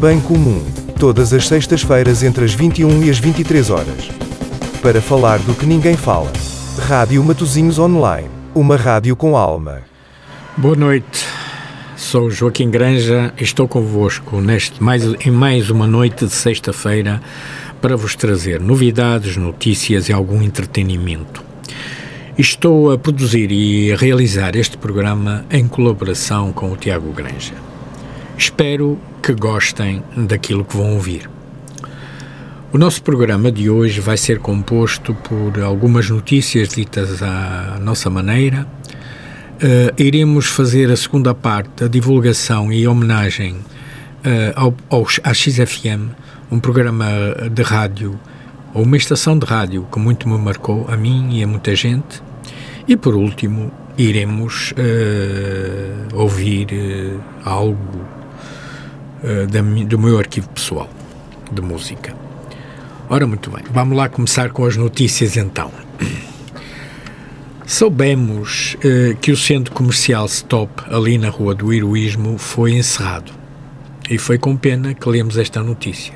Bem Comum, todas as sextas-feiras entre as 21 e as 23 horas. Para falar do que ninguém fala. Rádio Matozinhos Online, uma rádio com alma. Boa noite. Sou Joaquim Granja e estou convosco neste mais, em mais uma noite de sexta-feira para vos trazer novidades, notícias e algum entretenimento. Estou a produzir e a realizar este programa em colaboração com o Tiago Granja. Espero que gostem daquilo que vão ouvir. O nosso programa de hoje vai ser composto por algumas notícias ditas à nossa maneira. Uh, iremos fazer a segunda parte, a divulgação e homenagem uh, ao, aos, à XFM, um programa de rádio, ou uma estação de rádio que muito me marcou, a mim e a muita gente. E por último, iremos uh, ouvir algo uh, da, do meu arquivo pessoal de música. Ora, muito bem, vamos lá começar com as notícias então. Soubemos que o centro comercial Stop, ali na Rua do Heroísmo, foi encerrado. E foi com pena que lemos esta notícia,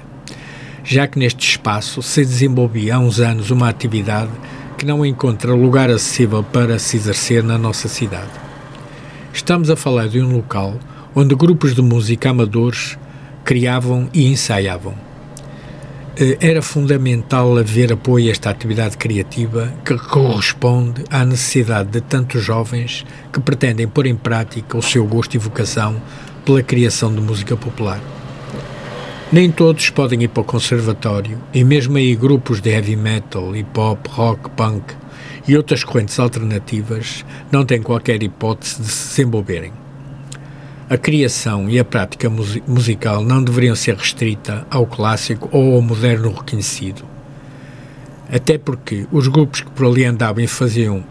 já que neste espaço se desenvolvia há uns anos uma atividade que não encontra lugar acessível para se exercer na nossa cidade. Estamos a falar de um local onde grupos de música amadores criavam e ensaiavam. Eh, era fundamental haver apoio a esta atividade criativa que corresponde à necessidade de tantos jovens que pretendem pôr em prática o seu gosto e vocação pela criação de música popular. Nem todos podem ir para o conservatório, e mesmo aí grupos de heavy metal, hip hop, rock, punk e outras correntes alternativas não têm qualquer hipótese de se desenvolverem. A criação e a prática musical não deveriam ser restrita ao clássico ou ao moderno reconhecido. Até porque os grupos que por ali andavam e faziam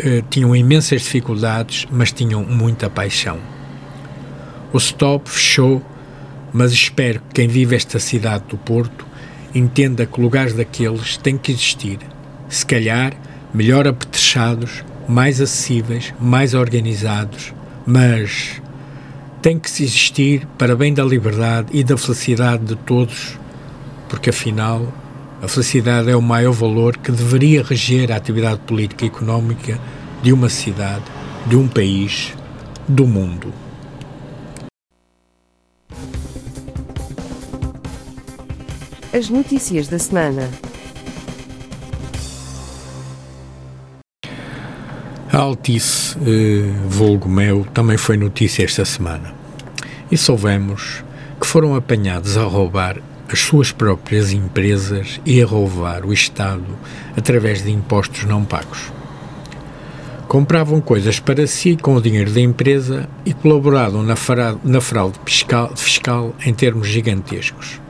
eh, tinham imensas dificuldades, mas tinham muita paixão. O Stop fechou mas espero que quem vive esta cidade do Porto entenda que lugares daqueles têm que existir. Se calhar, melhor apetrechados, mais acessíveis, mais organizados, mas tem que existir para bem da liberdade e da felicidade de todos, porque afinal a felicidade é o maior valor que deveria reger a atividade política e económica de uma cidade, de um país, do mundo. As notícias da semana. Altice, eh, vulgo meu, também foi notícia esta semana. E soubemos que foram apanhados a roubar as suas próprias empresas e a roubar o Estado através de impostos não pagos. Compravam coisas para si com o dinheiro da empresa e colaboravam na, na fraude fiscal, fiscal em termos gigantescos.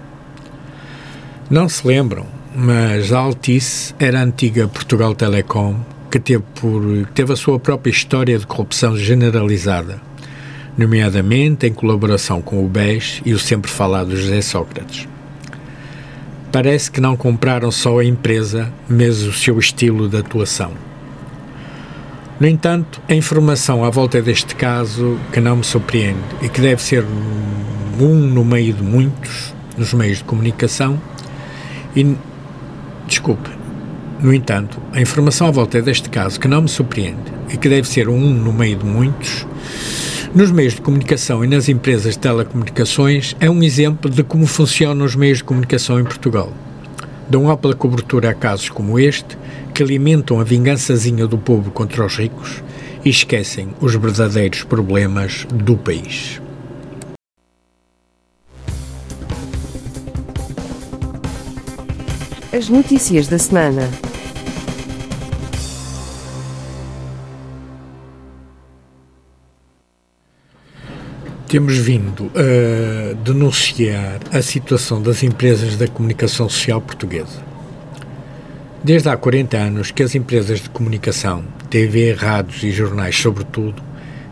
Não se lembram, mas a Altice era a antiga Portugal Telecom, que teve, por, teve a sua própria história de corrupção generalizada, nomeadamente em colaboração com o BES e o sempre falado José Sócrates. Parece que não compraram só a empresa, mas o seu estilo de atuação. No entanto, a informação à volta deste caso que não me surpreende e que deve ser um no meio de muitos nos meios de comunicação e, desculpe, no entanto, a informação à volta deste caso, que não me surpreende e que deve ser um no meio de muitos, nos meios de comunicação e nas empresas de telecomunicações, é um exemplo de como funcionam os meios de comunicação em Portugal. Dão ampla cobertura a casos como este, que alimentam a vingançazinha do povo contra os ricos e esquecem os verdadeiros problemas do país. As notícias da semana. Temos vindo a denunciar a situação das empresas da comunicação social portuguesa. Desde há 40 anos que as empresas de comunicação, TV, rádios e jornais, sobretudo,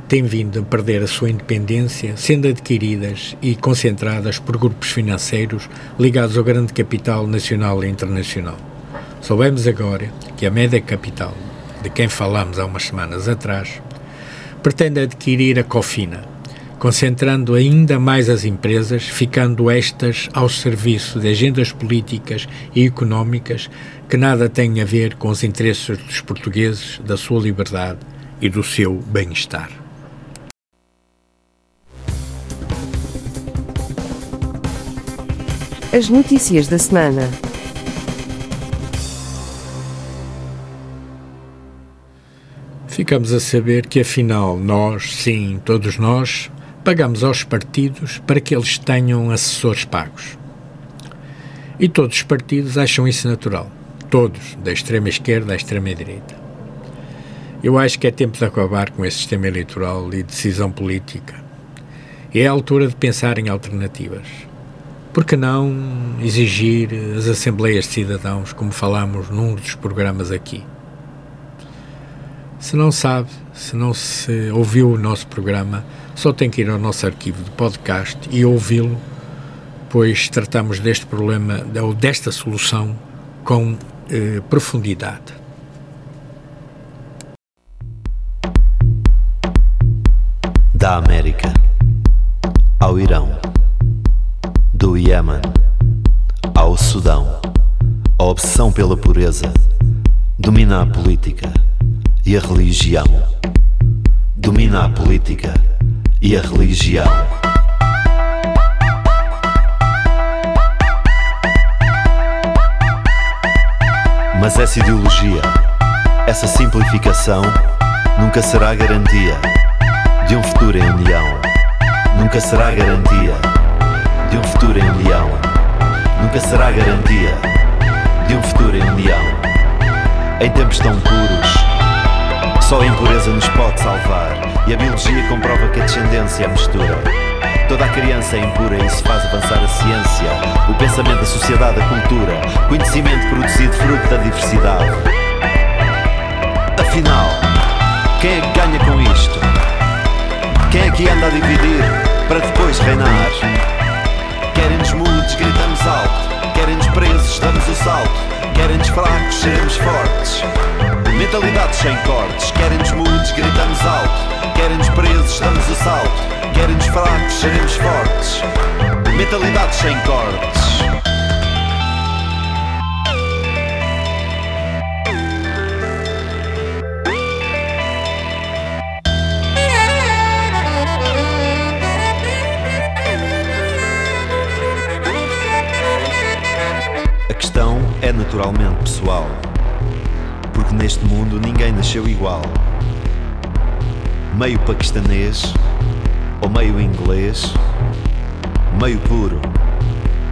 têm vindo a perder a sua independência, sendo adquiridas e concentradas por grupos financeiros ligados ao grande capital nacional e internacional. Soubemos agora que a média capital, de quem falamos há umas semanas atrás, pretende adquirir a Cofina, concentrando ainda mais as empresas, ficando estas ao serviço de agendas políticas e económicas que nada têm a ver com os interesses dos portugueses, da sua liberdade e do seu bem-estar. As notícias da semana. Ficamos a saber que afinal nós, sim, todos nós, pagamos aos partidos para que eles tenham assessores pagos. E todos os partidos acham isso natural. Todos, da extrema esquerda à extrema direita. Eu acho que é tempo de acabar com esse sistema eleitoral e decisão política. É a altura de pensar em alternativas. Por que não exigir as assembleias de cidadãos, como falámos num dos programas aqui? Se não sabe, se não se ouviu o nosso programa, só tem que ir ao nosso arquivo de podcast e ouvi-lo, pois tratamos deste problema ou desta solução com eh, profundidade. Da América ao Irão, do Iêmen ao Sudão, a obsessão pela pureza domina a política e a religião. Domina a política e a religião. Mas essa ideologia, essa simplificação, nunca será garantia de um futuro em união. Nunca será garantia de um futuro em união. Nunca será garantia de um futuro em união. Em tempos tão puros só a impureza nos pode salvar e a biologia comprova que a descendência é mistura. Toda a criança é impura e isso faz avançar a ciência, o pensamento, a sociedade, a cultura, conhecimento produzido fruto da diversidade. Afinal, quem é que ganha com isto? Quem é que anda a dividir para depois reinar? Querem-nos mudos, gritamos alto. Querem-nos presos, damos o salto. Querem-nos fracos, seremos fortes. Mentalidades sem cortes, querem-nos mudos, gritamos alto. Querem-nos presos, damos o salto. Querem-nos fracos, seremos fortes. Mentalidades sem cortes. A questão é naturalmente pessoal porque neste mundo ninguém nasceu igual. Meio paquistanês ou meio inglês, meio puro,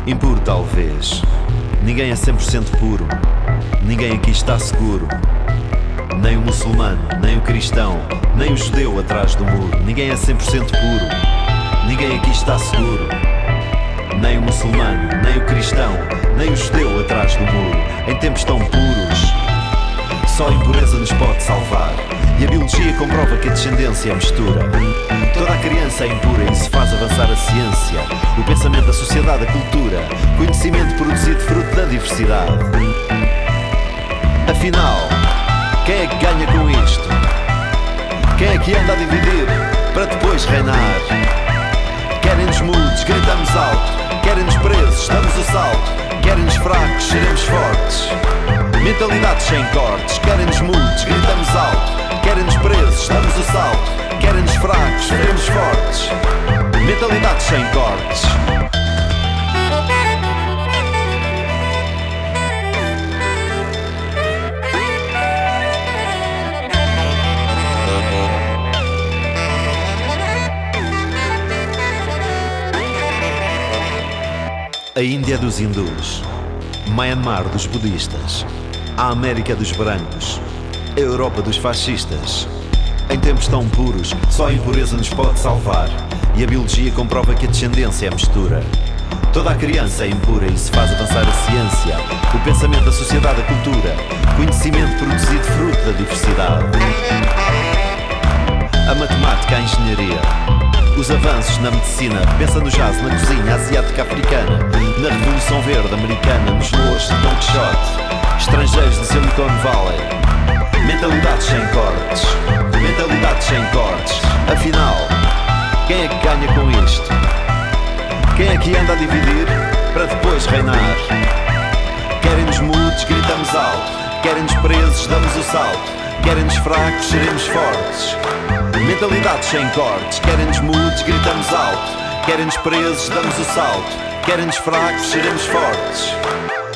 impuro talvez. Ninguém é 100% puro, ninguém aqui está seguro. Nem o muçulmano, nem o cristão, nem o judeu atrás do muro. Ninguém é 100% puro, ninguém aqui está seguro. Nem o muçulmano, nem o cristão, nem o judeu atrás do muro. Em tempos tão puros, só a impureza nos pode salvar. E a biologia comprova que a descendência é mistura. Toda a criança é impura e isso faz avançar a ciência, o pensamento, a sociedade, a cultura, conhecimento produzido fruto da diversidade. Afinal, quem é que ganha com isto? Quem é que anda a dividir para depois reinar? Querem-nos mudos, gritamos alto. Querem-nos presos, damos o salto. Querem-nos fracos, seremos fortes. Mentalidades sem cortes, querem-nos mudos, gritamos alto. Querem-nos presos, damos o salto. Querem-nos fracos, seremos fortes. Mentalidades sem cortes. A Índia dos hindus, Myanmar dos budistas, a América dos brancos, a Europa dos fascistas. Em tempos tão puros, só a impureza nos pode salvar. E a biologia comprova que a descendência é mistura. Toda a criança é impura e isso faz avançar a ciência, o pensamento, a sociedade, a cultura, conhecimento produzido fruto da diversidade. A matemática, a engenharia, os avanços na medicina, pensa no jazz, na cozinha asiática africana, na Revolução Verde americana, nos loas de Don Quixote, estrangeiros de Silicon Valley. Mentalidades sem cortes, mentalidades sem cortes. Afinal, Quem é que ganha com isto? Quem é que anda a dividir para depois reinar? Querem-nos mudos, gritamos alto. Querem-nos presos, damos o salto. Querem-nos fracos, seremos fortes. Mentalidades sem cortes. Querem-nos mudos, gritamos alto. Querem-nos presos, damos o salto. Querem-nos fracos, seremos fortes.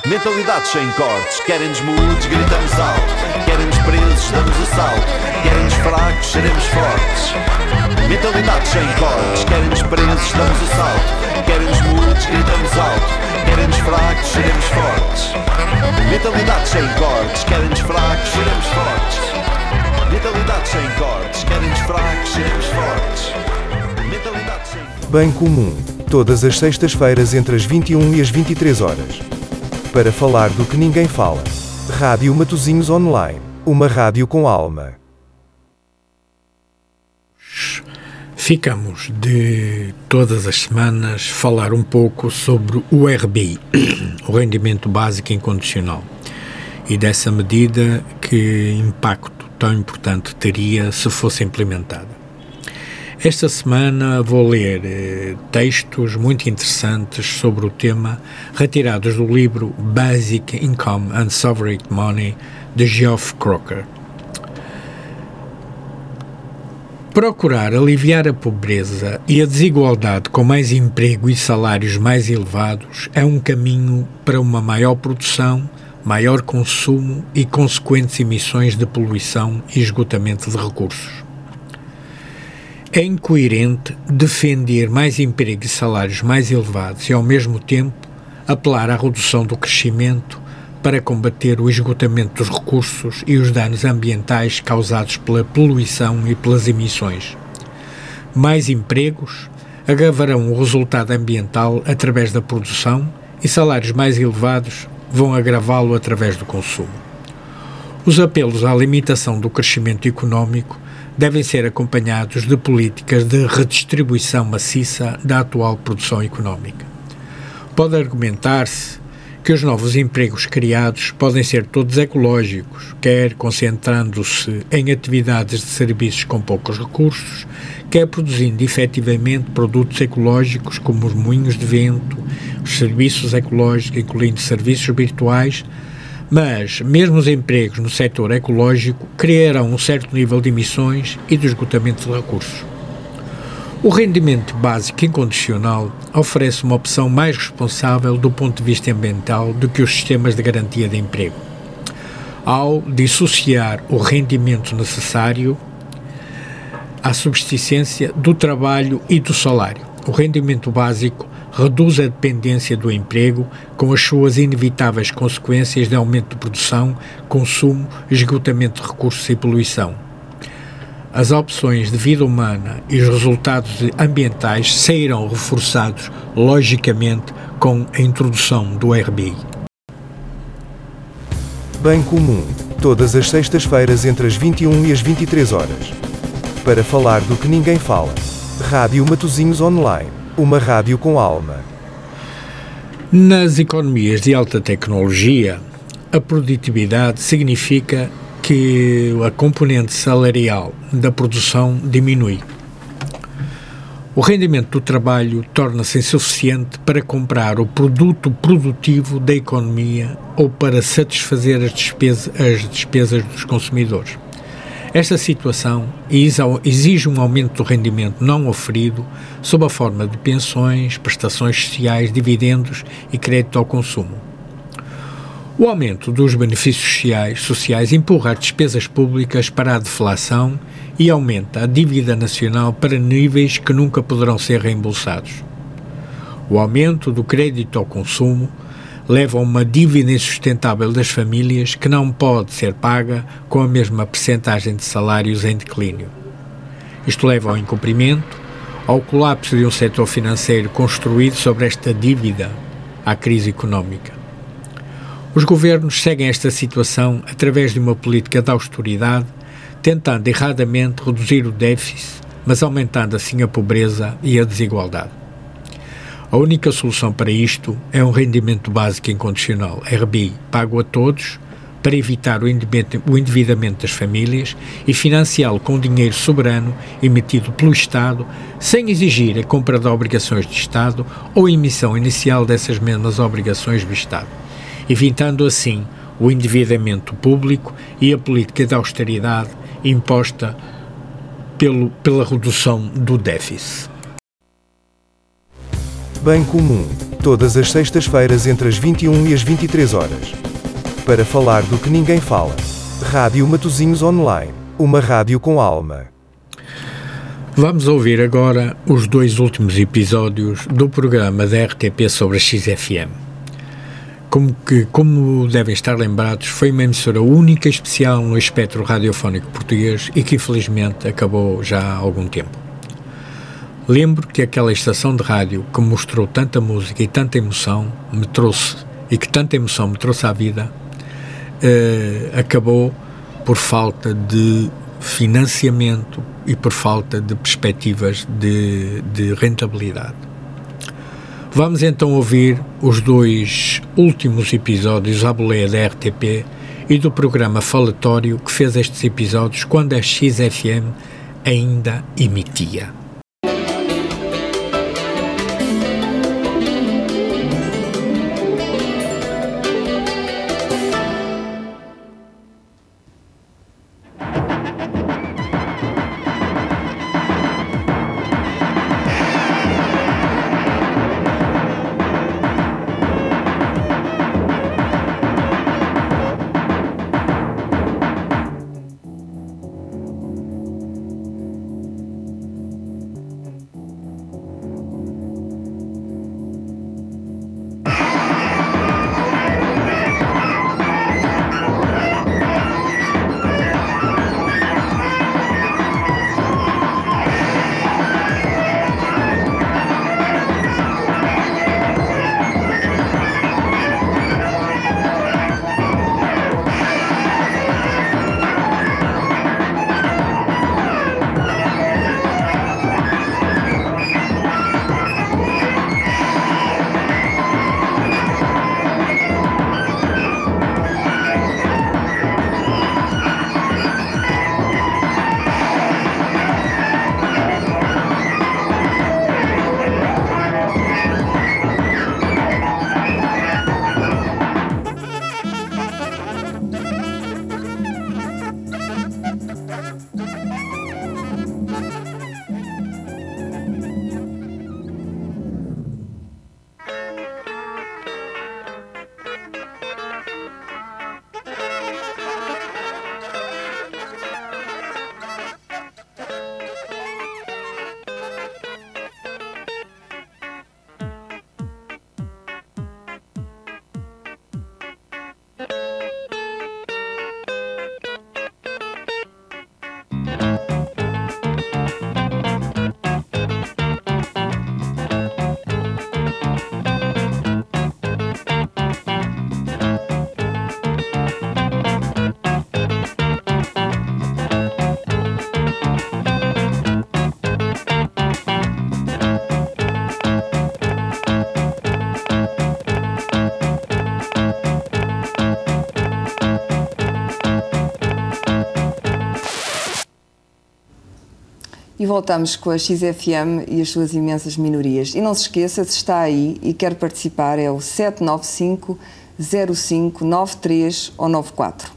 Mentalidades sem cortes. Querem-nos mudos, gritamos alto. Querem-nos presos, damos o salto. Querem-nos fracos, seremos fortes. Mentalidades sem cortes. Querem-nos presos, damos o salto. Querem-nos mudos, gritamos alto. Querem-nos fracos, seremos fortes. Mentalidades sem cortes. Querem-nos fracos, seremos fortes. Mentalidades sem cortes. Querem-nos fracos, seremos fortes. Mentalidades sem Bem comum. Todas as sextas-feiras entre as 21 e as 23 horas. Para falar do que ninguém fala. Rádio Matozinhos Online. Uma rádio com alma. Ficamos de todas as semanas falar um pouco sobre o RBI, o rendimento básico incondicional, e dessa medida que impacto tão importante teria se fosse implementada. Esta semana vou ler eh, textos muito interessantes sobre o tema, retirados do livro Basic Income and Sovereign Money de Geoff Crocker. Procurar aliviar a pobreza e a desigualdade com mais emprego e salários mais elevados é um caminho para uma maior produção, maior consumo e consequentes emissões de poluição e esgotamento de recursos. É incoerente defender mais emprego e salários mais elevados e, ao mesmo tempo, apelar à redução do crescimento para combater o esgotamento dos recursos e os danos ambientais causados pela poluição e pelas emissões. Mais empregos agravarão o resultado ambiental através da produção e salários mais elevados vão agravá-lo através do consumo. Os apelos à limitação do crescimento económico devem ser acompanhados de políticas de redistribuição maciça da atual produção económica. Pode argumentar-se que os novos empregos criados podem ser todos ecológicos, quer concentrando-se em atividades de serviços com poucos recursos, quer produzindo efetivamente produtos ecológicos como os moinhos de vento, os serviços ecológicos, incluindo serviços virtuais, mas mesmo os empregos no setor ecológico criarão um certo nível de emissões e de esgotamento de recursos. O rendimento básico incondicional oferece uma opção mais responsável do ponto de vista ambiental do que os sistemas de garantia de emprego. Ao dissociar o rendimento necessário à subsistência do trabalho e do salário, o rendimento básico reduz a dependência do emprego, com as suas inevitáveis consequências de aumento de produção, consumo, esgotamento de recursos e poluição. As opções de vida humana e os resultados ambientais sairão reforçados, logicamente, com a introdução do RBI. Bem comum. Todas as sextas-feiras entre as 21 e as 23 horas. Para falar do que ninguém fala. Rádio Matozinhos Online. Uma rádio com alma. Nas economias de alta tecnologia, a produtividade significa que a componente salarial da produção diminui. O rendimento do trabalho torna-se insuficiente para comprar o produto produtivo da economia ou para satisfazer as despesas, as despesas dos consumidores. Esta situação exige um aumento do rendimento não oferido sob a forma de pensões, prestações sociais, dividendos e crédito ao consumo. O aumento dos benefícios sociais, sociais empurra as despesas públicas para a deflação e aumenta a dívida nacional para níveis que nunca poderão ser reembolsados. O aumento do crédito ao consumo leva a uma dívida insustentável das famílias que não pode ser paga com a mesma percentagem de salários em declínio. Isto leva ao incumprimento, ao colapso de um setor financeiro construído sobre esta dívida, à crise económica. Os governos seguem esta situação através de uma política de austeridade, tentando erradamente reduzir o déficit, mas aumentando assim a pobreza e a desigualdade. A única solução para isto é um rendimento básico incondicional, RBI, pago a todos, para evitar o endividamento das famílias e financiá-lo com dinheiro soberano emitido pelo Estado, sem exigir a compra de obrigações de Estado ou emissão inicial dessas mesmas obrigações do Estado, evitando assim o endividamento público e a política de austeridade imposta pelo, pela redução do déficit. Bem comum, todas as sextas-feiras entre as 21 e as 23 horas. Para falar do que ninguém fala. Rádio Matozinhos Online, uma rádio com alma. Vamos ouvir agora os dois últimos episódios do programa da RTP sobre a XFM. Como, que, como devem estar lembrados, foi uma emissora única e especial no espectro radiofónico português e que infelizmente acabou já há algum tempo. Lembro que aquela estação de rádio que mostrou tanta música e tanta emoção me trouxe, e que tanta emoção me trouxe à vida, eh, acabou por falta de financiamento e por falta de perspectivas de, de rentabilidade. Vamos então ouvir os dois últimos episódios à boleia da RTP e do programa falatório que fez estes episódios quando a XFM ainda emitia. E voltamos com a XFM e as suas imensas minorias. E não se esqueça, se está aí e quer participar, é o 795 0593 ou 94.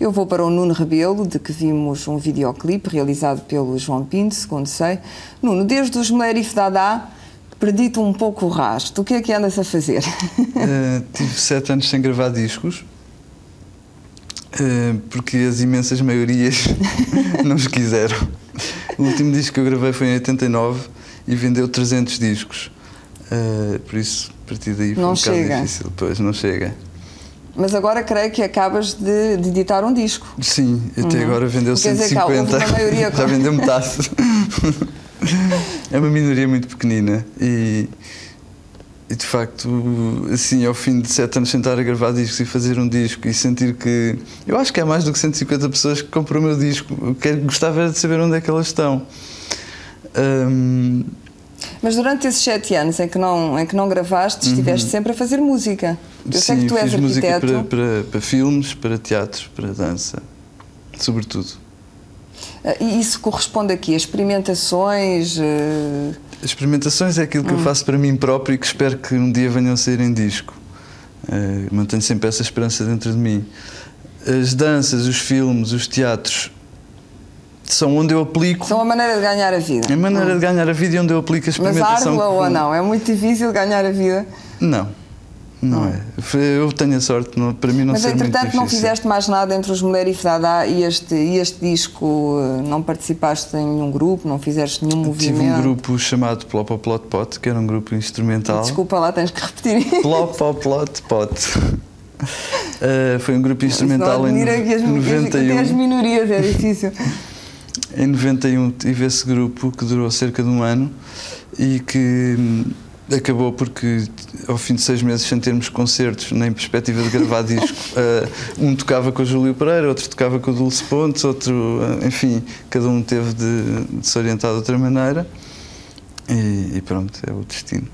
Eu vou para o Nuno Rebelo, de que vimos um videoclipe realizado pelo João Pinto, segundo sei. Nuno, desde os Melerif Dada, perdi-te um pouco o rasto. O que é que andas a fazer? Uh, tive sete anos sem gravar discos, uh, porque as imensas maiorias não os quiseram. O último disco que eu gravei foi em 89 e vendeu 300 discos. Uh, por isso, a partir daí foi não um chega. bocado difícil. Pois, não chega. Mas agora creio que acabas de, de editar um disco. Sim, até Uhum. agora vendeu Quer dizer que há- houve 150. uma maioria Já vendeu metade. é uma minoria muito pequenina e, e de facto, assim, ao fim de sete anos sentar a gravar discos e fazer um disco e sentir que. Eu acho que há mais do que 150 pessoas que compram o meu disco. Eu quero- gostava de saber onde é que elas estão. Hum, Mas durante esses sete anos em que não, em que não gravaste, estiveste sempre a fazer música. Eu sei Uhum. Sim, que tu és fiz música arquiteto. para, para, para filmes, para teatro, para dança, sobretudo. Ah, E isso corresponde aqui a experimentações. eh, Experimentações é aquilo que eu faço para mim próprio e que espero que um dia venham a sair em disco. Eh, mantenho sempre essa esperança dentro de mim. As danças, os filmes, os teatros são onde eu aplico são a maneira de ganhar a vida. a maneira de ganhar a vida e onde eu aplico a Mas experimentação. árdua que- ou não? É muito difícil ganhar a vida. Não, não é. Eu tenho a sorte, não- para mim não Mas ser entretanto não fizeste mais nada entre os Mulher e Fadá e este, e este disco, eh, não participaste em nenhum grupo, não fizeste nenhum Tive movimento. um grupo chamado Plop Plot Pot, que era um grupo instrumental. Desculpa lá, tens que repetir. Plop Plot Pot. Eh, foi um grupo instrumental em que as, até as 91. minorias é difícil. Em 91 tive esse grupo que durou cerca de um ano e que hum, acabou porque ao fim de seis meses sem termos concertos nem perspectiva de gravar disco eh, um tocava com o Júlio Pereira outro tocava com o Dulce Pontes outro eh, enfim cada um teve de, de se orientar de outra maneira. E, e pronto é o destino.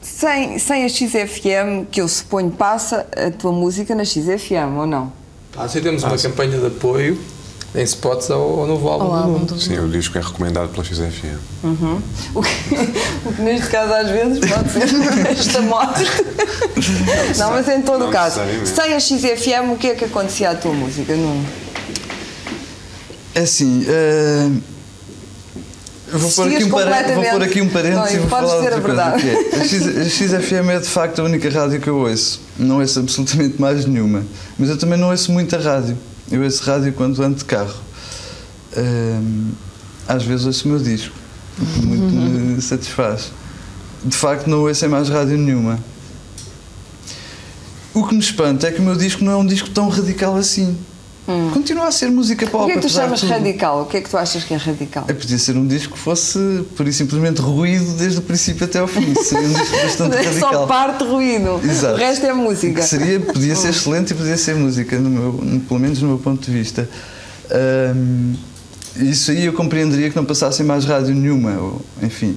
Sem, sem a XFM, que eu suponho passa a tua música na XFM, ou não? Ah, sim, temos uma campanha de apoio em spots ao, ao novo álbum Ao do álbum do Sim, o disco é recomendado pela XFM. O que, o que neste caso às vezes pode ser esta morte. Não, mas em todo Não o caso, sem a XFM, o que é que acontecia à tua música, Nuno? É assim, eu vou pôr, um pare- vou pôr aqui um parênteses Não, e vou podes falar dizer outra a coisa. verdade. que é, a, X, a XFM é de facto a única rádio que eu ouço. Não ouço absolutamente mais nenhuma. Mas eu também não ouço muita rádio. Eu ouço rádio quando ando de carro. Ahm, às vezes ouço o meu disco. Muito me satisfaz. De facto, não ouço mais rádio nenhuma. O que me espanta é que o meu disco não é um disco tão radical assim. Continua a ser música pop. O que é que tu de chamas radical? O que é que tu achas que é radical? É, podia ser um disco que fosse por e simplesmente ruído desde o princípio até ao fim. Seria um disco bastante É só radical. parte ruído. Exato. O resto é música. Que seria, podia ser excelente e podia ser música, no meu, no- pelo menos no meu ponto de vista. Ahm, isso aí eu compreenderia que não passasse em mais rádio nenhuma, ou, enfim.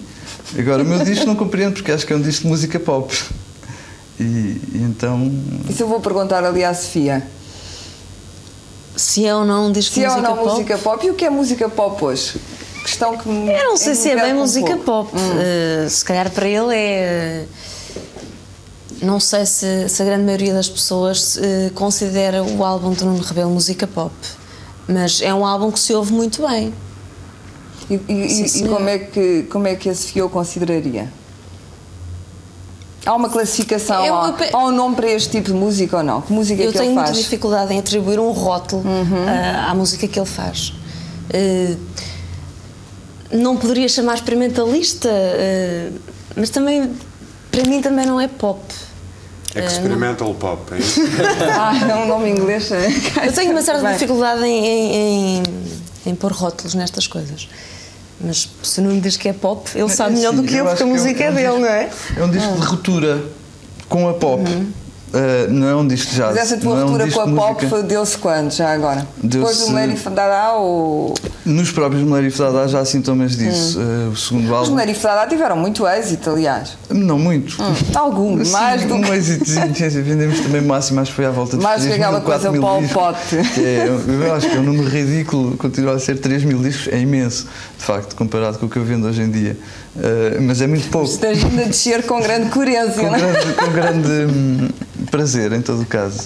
Agora, o meu disco não compreendo porque acho que é um disco de música pop. E, e então. Isso eu vou perguntar ali à Sofia. Se é ou não um disco Se de é ou música não pop? música pop e o que é música pop hoje? Questão que me. Eu não sei se é bem um música pouco. pop. Uh, se calhar para ele é. Não sei se, se a grande maioria das pessoas uh, considera o álbum do Nuno Rebelo música pop. Mas é um álbum que se ouve muito bem. E, e- Sim, e- como, é que, como é que a Sofia o consideraria? Há uma classificação, Eu- há, eu há um nome para este tipo de música ou não? Que música Eu que tenho ele muita faz? Uhum. dificuldade em atribuir um rótulo uh, à música que ele faz. Uh, não poderia chamar experimentalista, uh, mas também, para mim, também não é pop. Experimental pop, é isso? Ah, é um nome inglês. é? Eu tenho uma certa Bem, dificuldade em, em, em, em pôr rótulos nestas coisas. Mas se o Nuno diz que é pop, ele sabe melhor do Sim, que eu, acho porque a é um- música é um dele, disco- não é? É um disco de ruptura com a pop. Uh, não é um disco de jazz. Mas essa tua não é um ruptura com a pop música. deu-se quando, já agora? Depois do Mary Fadada ou... Nos próprios Mulher e Fedada há já sintomas disso. Uh, o segundo Os álbum. Mary Fadada tiveram muito êxito, aliás. Não muito. Algum, Sim, mais do um que... sim, sim, vendemos também o máximo, acho que foi à volta de Mais que 3 mil, aquela coisa 4 mil Paul discos. Pot. Que é, eu acho que é um número ridículo, continua a ser 3 mil discos, é imenso, de facto, comparado com o que eu vendo hoje em dia. Uh, mas é muito pouco. Estás vindo a descer com grande coerência, Com não é? grande, com grande hum, prazer, em todo o caso.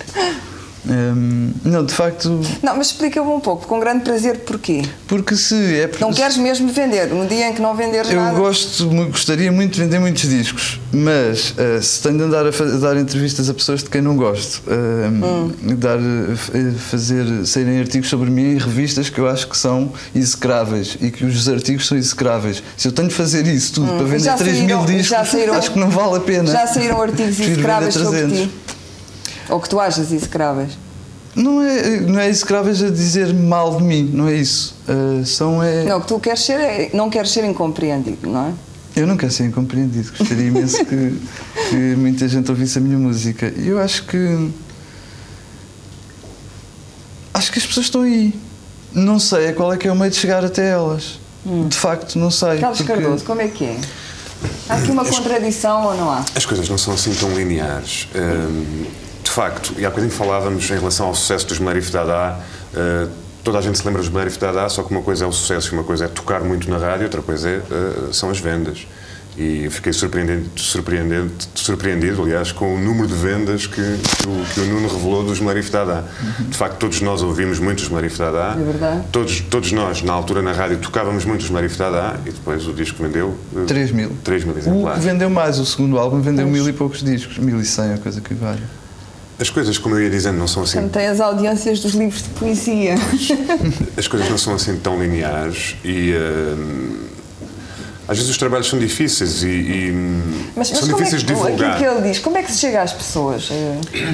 Hum, não, de facto, Não, mas explica-me um pouco, com grande prazer, porquê? porque se é. Não queres mesmo vender, no dia em que não venderes Eu nada... gosto, mu- gostaria muito de vender muitos discos, mas eh, se tenho de andar a, a dar entrevistas a pessoas de quem não gosto, eh, dar, eh, eh, fazer, saírem artigos sobre mim em revistas que eu acho que são execráveis e que os artigos são execráveis. Se eu tenho de fazer isso tudo para E vender já 3 mil saíram- discos, já saíram- acho que não vale a pena. Já saíram artigos execráveis sobre 300. ti? Ou que tu achas execráveis? Não é, não é execráveis a dizer mal de mim, não é isso. Eh, são é. Não, o que tu queres ser é, não queres ser incompreendido, não é? Eu não quero ser incompreendido, gostaria imenso que, que muita gente ouvisse a minha música. E eu acho que. Acho que as pessoas estão aí. Não sei qual é que é o meio de chegar até elas. de facto não sei. Carlos porque- Cardoso, como é que é? Há aqui uma contradição ou não há? As coisas não são assim tão lineares. Hum, de facto, e há bocadinho falávamos em relação ao sucesso dos Marif Dada. uh, toda a gente se lembra dos Marif Dada, só que uma coisa é o sucesso e uma coisa é tocar muito na rádio, outra coisa é, uh, são as vendas. E fiquei surpreendido, surpreendido, surpreendido, aliás, com o número de vendas que, que, o, que o Nuno revelou dos Marif Dada. De facto, todos nós ouvimos muito os Marif Dada. É verdade. Todos, todos nós, na altura, na rádio, tocávamos muito os Marif Dada e depois o disco vendeu uh, 3 mil. 3 mil O que exemplares. vendeu mais, o segundo álbum, vendeu mil e poucos discos, mil e cem, a coisa que vale. As coisas, como eu ia dizendo, não são assim Portanto, tem as audiências dos livros de poesia. As coisas não são assim tão lineares e hum, às vezes os trabalhos são difíceis e, e, hum, Mas, mas são é difíceis que, de divulgar. aquilo que ele diz, como é que se chega às pessoas? Eh,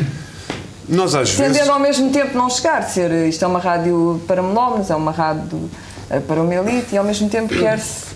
Nós às vezes Tendendo ao mesmo tempo não chegar, ser isto é uma rádio para melómanos, é uma rádio eh, para uma elite e ao mesmo tempo quer-se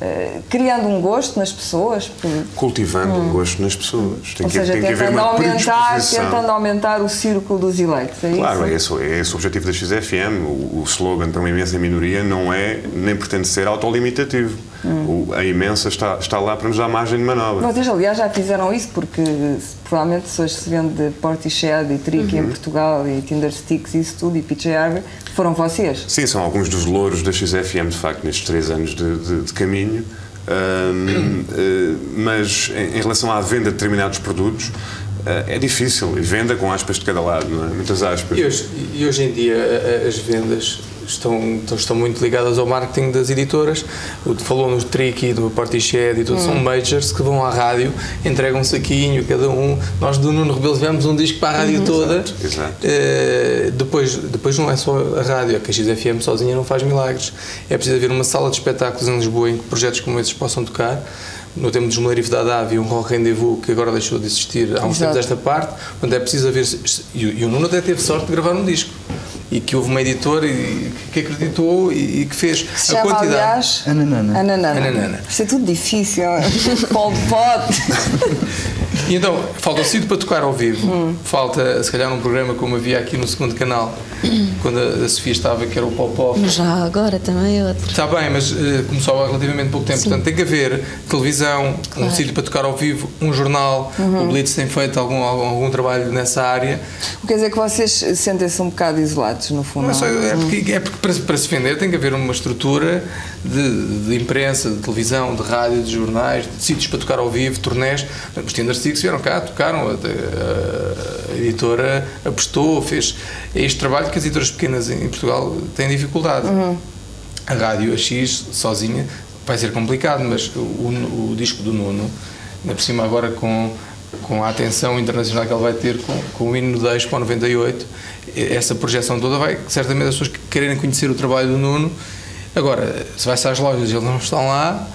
eh, criando um gosto nas pessoas, por- cultivando um gosto nas pessoas. Tem ou que, seja, tem que tentando uma aumentar, tentando aumentar o círculo dos eleitos. É Claro, é isso? esse, é esse o objetivo da XFM. O, o slogan para uma imensa minoria não é nem pretende ser autolimitativo. Hum. O- a imensa está, está lá para nos dar margem de manobra. Vocês, aliás, já fizeram isso porque se- provavelmente se hoje se vende Portishead e Trick Uhum. em Portugal e Tinder Sticks e isso tudo e PJ Harvey, foram vocês. Sim, são alguns dos louros da XFM, de facto, nestes três anos de, de- de caminho. Ahm, eh, mas em, em relação à venda de determinados produtos, eh, é difícil. E venda com aspas de cada lado, não é? Muitas aspas. E hoje, e hoje em dia as vendas estão, estão, muito ligadas ao marketing das editoras. O que falou no Tricky, do Portishead e tudo, são majors que vão à rádio, entregam um saquinho cada um. Nós do Nuno Rebelo tivemos um disco para a rádio toda. exato. Eh, depois, depois não é só a rádio, é que a XFM sozinha não faz milagres. É preciso haver uma sala de espetáculos em Lisboa em que projetos como esses possam tocar. No tempo dos Melarif da Adá havia um rock rendezvous que agora deixou de existir há uns Exato. tempos esta parte, onde é preciso haver. E o Nuno até teve sorte de gravar um disco. E que houve uma editora e- que acreditou e, e que fez Que se a chama, quantidade. aliás, Ananana. Ananana. Ananana. Isto é tudo difícil. Pol Pot. E então, falta o sítio para tocar ao vivo. Hum. Falta, se calhar, um programa como havia aqui no segundo canal, quando a, a Sofia estava, que era o Pop Off. Mas já agora também é outro. Está bem, mas eh, começou há relativamente pouco tempo. Sim. Portanto, tem que haver televisão, um Claro. sítio para tocar ao vivo, um jornal. O Blitz tem feito algum, algum, algum trabalho nessa área. Quer dizer que vocês sentem-se um bocado isolados, no fundo. Não é, não? é porque, é porque para, para se vender tem que haver uma estrutura de, de imprensa, de televisão, de rádio, de jornais, de sítios para tocar ao vivo, turnés. Os Tinder Sticks vieram cá, tocaram, a, editora apostou, fez. É este trabalho que as editoras pequenas em Portugal têm dificuldade. A rádio, a X, sozinha, vai ser complicado, mas o, o- o disco do Nuno, ainda por cima agora com, com a atenção internacional que ele vai ter com, com o hino da Expo 98, essa projeção toda vai, certamente as pessoas que quererem conhecer o trabalho do Nuno, agora, se vai-se às lojas e eles não estão lá,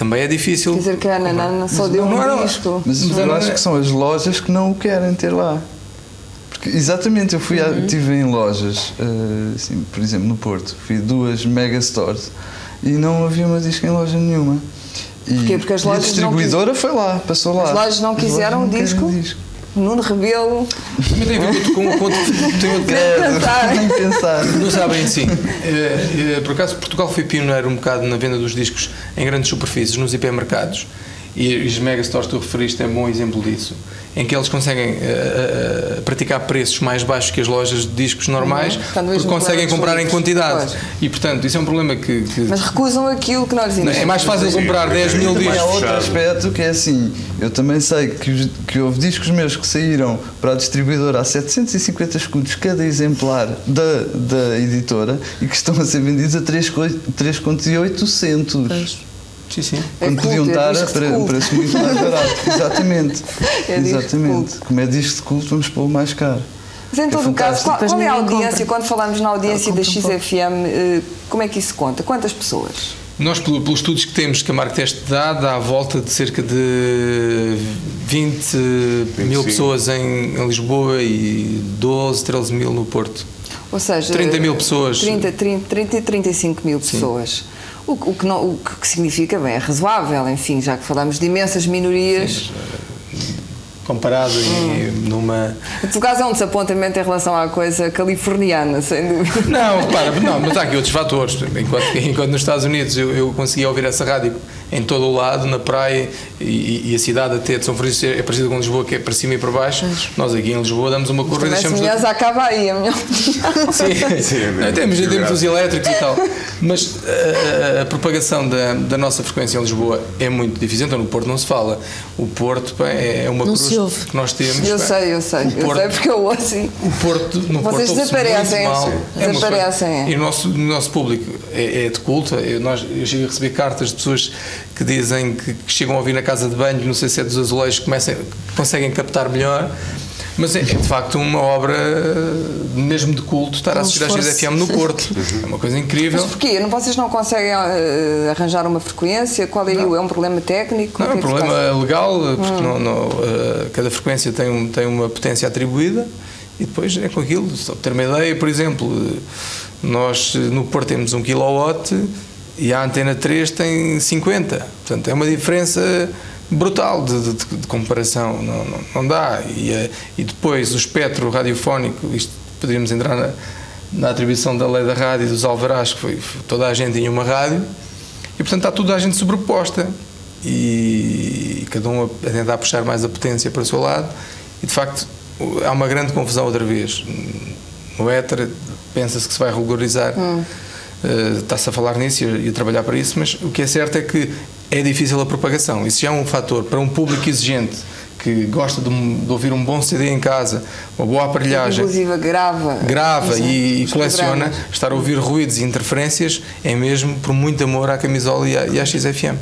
também é difícil. Quer dizer que a Ananana só deu não um disco. Mas Mas eu acho que são as lojas que não o querem ter lá. Porque, exatamente, eu fui a, estive em lojas, eh, assim, por exemplo, no Porto, fui a duas mega stores e não havia uma disco em loja nenhuma. E, Porquê? Porque as e a lojas não distribuidora foi lá, passou lá. As lojas não quiseram o disco? Nuno Rebelo. Também tem a ver com, com, com, tem outro- Pensar. Nem pensar. Não sabem assim. Eh, eh, Por acaso, Portugal foi pioneiro um bocado na venda dos discos em grandes superfícies, nos hipermercados. E os megastores que tu referiste é um bom exemplo disso. Em que eles conseguem eh, eh, praticar preços mais baixos que as lojas de discos normais, Uhum. Porque conseguem com comprar em quantidade. Pois. E, portanto, isso é um problema que. que- Mas recusam aquilo que nós indicamos. é mais fácil comprar 10 mil Também há discos. outro aspecto que é assim, eu também sei que, que houve discos meus que saíram para a distribuidora a 750 escudos cada exemplar da, da editora e que estão a ser vendidos a 3, co- 3 contos e 800. Sim, sim. É Quando podiam é estar a disco de pre- preço muito mais barato. Exatamente. É Exatamente. Como é disco de culto, vamos pô-lo mais caro. Mas em todo o caso, qual, qual é a audiência? compra. Quando falamos na audiência da um. XFM, eh, como é que isso conta? Quantas pessoas? Nós, pelo- pelos estudos que temos que a Marktest dá, dá à volta de cerca de 20 mil 25. pessoas em, em Lisboa e 12, 13 mil no Porto. Ou seja, 30 mil pessoas. 30, 30, 30 e 35 mil pessoas. O, que- o que não, o que significa, bem, é razoável, enfim, já que falamos de imensas minorias. comparado e numa. Em todo caso, é um desapontamento em relação à coisa californiana, sem dúvida. Não, para, não, mas há aqui outros fatores. Enquanto, enquanto nos Estados Unidos eu, eu conseguia ouvir essa rádio em todo o lado, na praia e, e a cidade até de São Francisco é parecida com Lisboa, que é para cima e para baixo. Nós aqui em Lisboa damos uma corrida e Também deixamos. de- semelhança acaba aí, a minha opinião. Sim, Sim, é termos dos Geográfico. elétricos e tal. Mas eh, a, a propagação da, da nossa frequência em Lisboa é muito difícil, então no Porto não se fala. O Porto pá, é uma Não cruz se ouve. que nós temos. Eu pá. sei, eu sei, O eu Porto- sei porque eu ouço. O Porto, no Vocês Porto desaparecem, muito mal. sim. É Desaparecem, é. E o nosso, o nosso público é, é de culto. Eu, nós, eu chego a receber cartas de pessoas que dizem que, que chegam a ouvir na casa de banho, não sei se é dos azulejos, comecem, conseguem captar melhor. Mas é, é, de facto uma obra mesmo de culto estar a Um assistir à esforço. XFM no Porto. É uma coisa incrível. Mas porquê? Vocês não conseguem eh, arranjar uma frequência? Qual é o? É um problema técnico? Não, é um se problema legal, porque não, não, eh, cada frequência tem, um, tem uma potência atribuída e depois é com aquilo. Só para ter uma ideia, por exemplo, eh, nós eh, no Porto temos 1 kW e a antena 3 tem 50. Portanto, é uma diferença brutal de, de- de comparação. Não, não, não dá. E, eh, e depois o espectro radiofónico, isto poderíamos entrar na, na atribuição da lei da rádio e dos alvarás, que foi, toda a gente tinha uma rádio. E portanto está toda a gente sobreposta e cada um a a tentar puxar mais a potência para o seu lado e de facto há uma grande confusão outra vez. No éter pensa-se que se vai regularizar, eh, está-se a falar nisso e a, trabalhar para isso, mas o que é certo é que é difícil a propagação. Isso já é um fator para um público exigente que gosta de, de ouvir um bom CD em casa, uma boa aparelhagem Inclusive grava. grava e, e coleciona, programas. estar a ouvir ruídos e interferências é mesmo por muito amor à camisola e à, e à XFM.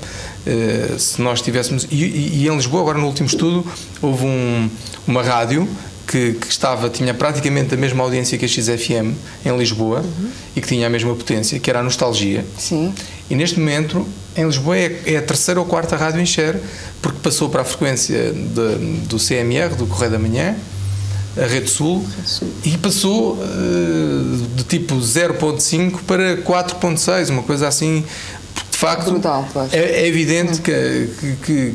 Eh, se nós tivéssemos. E, e- e em Lisboa, agora no último estudo, houve um- uma rádio. Que, que estava, tinha praticamente a mesma audiência que a XFM em Lisboa e que tinha a mesma potência, que era a Nostalgia. Sim. E neste momento, em Lisboa, é, é a terceira ou quarta rádio em share, porque passou para a frequência de- do CMR, do Correio da Manhã, a Rede Sul, e passou eh, de tipo 0.5 para 4.6, uma coisa assim. De facto, Brutal, é, é evidente que, que- que- que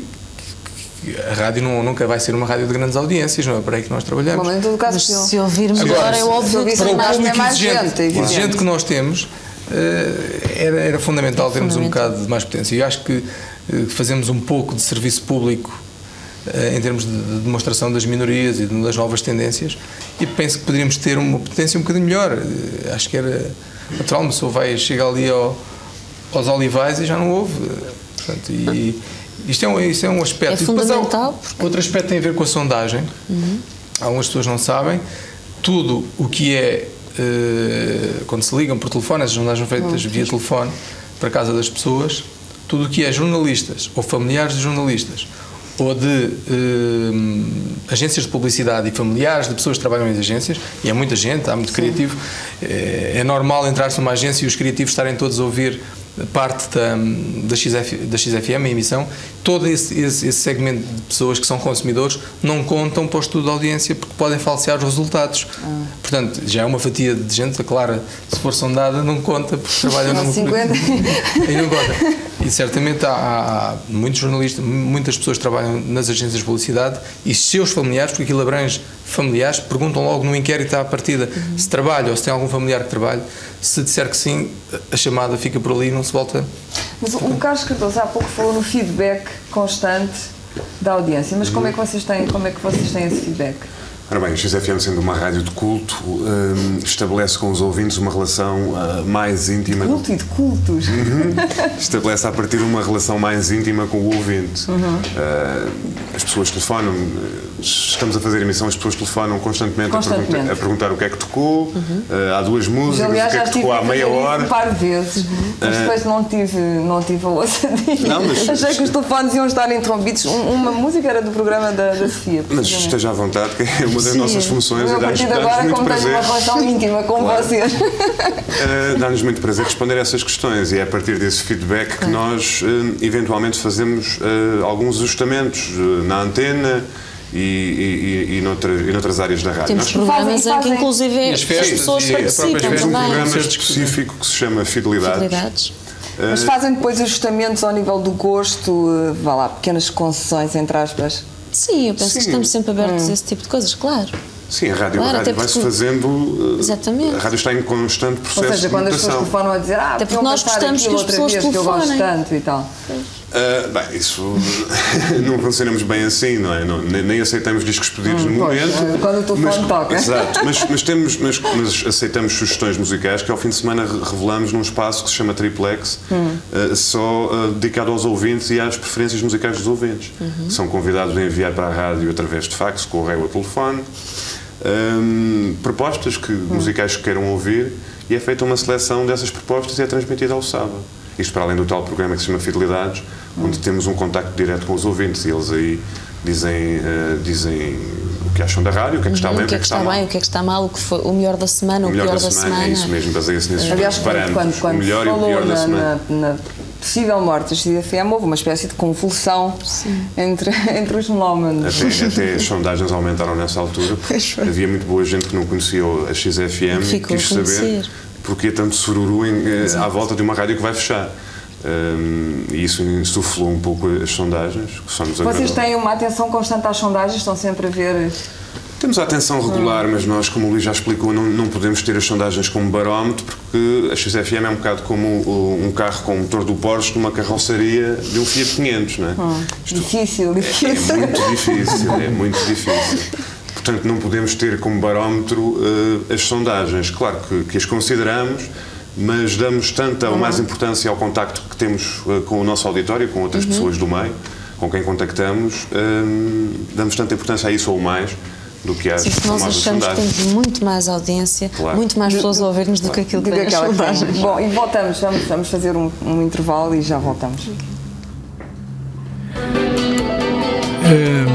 a rádio não- nunca vai ser uma rádio de grandes audiências, não é para aí que nós trabalhamos. Bom, mas em todo caso, Mas se eu- se ouvir melhor, Agora, é que ouvisse para tem o público mais exigente, gente, é exigente que nós temos, eh, era, era fundamental termos um Fundamental. bocado de mais potência. E eu acho que eh, fazemos um pouco de serviço público eh, em termos de, de demonstração das minorias e das novas tendências e penso que poderíamos ter uma potência um bocadinho melhor. Acho que era natural, uma pessoa vai, chega ali ao- aos olivais e já não ouve. Eh, Portanto, e isto é um, isto é um aspecto. É E depois fundamental, porque- Outro aspecto tem a ver com a sondagem. Algumas pessoas não sabem. Tudo o que é eh, quando se ligam por telefone, as sondagens feitas via telefone para casa das pessoas, tudo o que é jornalistas ou familiares de jornalistas ou de eh, agências de publicidade e familiares de pessoas que trabalham em agências, e é muita gente, há muito criativo, eh, é normal entrar-se numa agência e os criativos estarem todos a ouvir parte da, da, XF, da XFM, a emissão, todo esse, esse, esse segmento de pessoas que são consumidores não contam para o estudo de audiência porque podem falsear os resultados. Portanto, já é uma fatia de gente, a Clara, se for sondada, não conta porque trabalha numa 50. e não conta. E certamente há, há- muitos jornalistas, muitas pessoas que trabalham nas agências de publicidade e seus familiares, porque aquilo abrange familiares, perguntam logo no inquérito à partida se trabalha ou se tem algum familiar que trabalhe. Se disser que sim, a chamada fica por ali e não se volta. Mas o Carlos Cardoso há pouco falou no feedback constante da audiência. Mas como é que vocês têm, como é que vocês têm esse feedback? Ora bem, o XFM sendo uma rádio de culto, hum, estabelece com os ouvintes uma relação ah, mais íntima. Culto e de cultos. Estabelece a partir de uma relação mais íntima com o ouvinte. Ah, as pessoas telefonam, estamos a fazer emissão, as pessoas telefonam constantemente, A, Constantemente. perguntar, a perguntar o que é que tocou, ah, há duas Mas, músicas, aliás, o que é que tocou a há meia hora. um par de vezes, mas Eh, depois não tive, não tive a ousadia. Não, mas- Achei que os telefones iam estar interrompidos. Um- uma música era do programa da, da Sofia. Mas esteja à vontade, que é uma das Sim. nossas funções e a dá-nos partir de dá-nos agora, muito prazer. uma relação íntima com Claro. vocês. Uh, Dá-nos muito prazer responder a essas questões e é a partir desse feedback que nós uh, eventualmente fazemos uh, alguns ajustamentos uh, na antena e, e, e, e, noutra- e noutras áreas da rádio. Temos Nós programas fazem- em que, inclusive, E as as festas pessoas e a própria participam temos um programa específico que se chama Fidelidades. Fidelidades. Mas fazem depois ajustamentos ao nível do gosto, vá lá, pequenas concessões, entre aspas. Sim, eu penso Sim. que estamos sempre abertos Hum. a esse tipo de coisas, claro. Sim, a rádio, Claro, a rádio vai-se porque- fazendo. uh, Exatamente. A rádio está em constante Ou processo seja, quando de as pessoas telefonam a dizer ah, Até porque nós gostamos que as outra pessoas vez, que eu gosto telefonem. tanto e tal. Ah, bem, isso não funcionamos bem assim, não é? Não- nem, nem aceitamos discos pedidos Hum, no pois, momento. é, quando o telefone toca. Exato, mas, mas temos, mas, mas aceitamos sugestões musicais que ao fim de semana re- revelamos num espaço que se chama Triplex, Hum. ah, só ah, dedicado aos ouvintes e às preferências musicais dos ouvintes. Uhum. São convidados a enviar para a rádio através de fax, correio ou telefone. hum, propostas que, Hum. musicais que queiram ouvir e é feita uma seleção dessas propostas e é transmitida ao sábado. Isto para além do tal programa que se chama Fidelidades, onde temos um contacto direto com os ouvintes e eles aí dizem, eh, dizem o que acham da rádio, o que é que está Uhum, bem, o que é que está mal. bem, o que é que está mal, o que foi o melhor da semana, o, O melhor pior da semana, é isso mesmo, baseia-se nesses Aliás, quando, parâmetros. quando, quando o melhor e o falou pior da na, semana. na, na possível morte da XFM, houve uma espécie de convulsão entre, entre os melómanos. Até, até as sondagens aumentaram nessa altura, havia muito boa gente que não conhecia a XFM e Ficou a quis saber conhecer. Porque é tanto sururu em, eh, à volta de uma rádio que vai fechar. Hum, e isso insuflou um pouco as sondagens, que Vocês têm uma atenção constante às sondagens, estão sempre a ver. Temos a atenção regular, mas nós, como o Luís já explicou, não, não podemos ter as sondagens como barómetro, porque a XFM é um bocado como um carro com o motor do Porsche numa carroceria de um Fiat 500, não é? Isto Difícil, é difícil. muito difícil, é muito difícil. Portanto, não podemos ter como barómetro eh, as sondagens. Claro que, que as consideramos, mas damos tanta ou mais importância ao contacto que temos eh, com o nosso auditório, com outras pessoas do meio, com quem contactamos, eh, damos tanta importância a isso ou mais do que às Sim, nós achamos que temos muito mais audiência, Claro. muito mais pessoas a ouvir-nos do que aquilo que aquela que tem. sondagens. Bom, e voltamos, vamos, vamos fazer um, um intervalo e já voltamos. É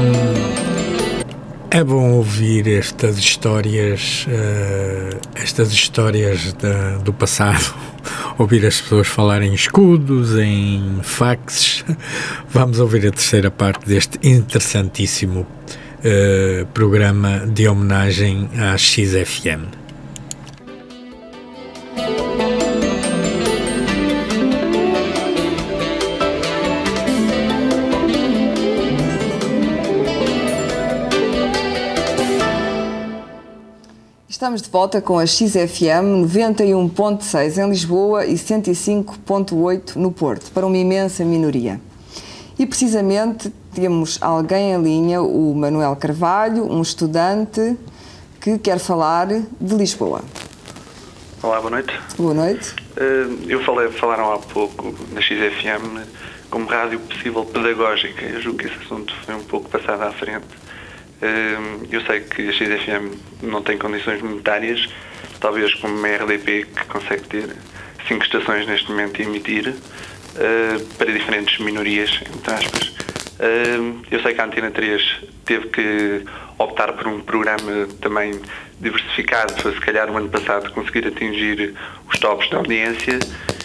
bom ouvir estas histórias, eh, estas histórias da- do passado, ouvir as pessoas falarem em escudos, em faxes. Vamos ouvir a terceira parte deste interessantíssimo eh, programa de homenagem à XFM. Estamos de volta com a XFM 91.6 em Lisboa e 105.8 no Porto, para uma imensa minoria. E precisamente temos alguém em linha, o Manuel Carvalho, um estudante que quer falar de Lisboa. Olá, boa noite. Boa noite. Eh, Eu falei, falaram há pouco na XFM como rádio possível pedagógica. Eu julgo que esse assunto foi um pouco passado à frente. Eu sei que a XFM não tem condições monetárias, talvez como uma RDP que consegue ter cinco estações neste momento e emitir eh, para diferentes minorias, entre aspas. Eu sei que a Antena 3 teve que optar por um programa também diversificado para, se calhar, o ano passado conseguir atingir os tops da audiência.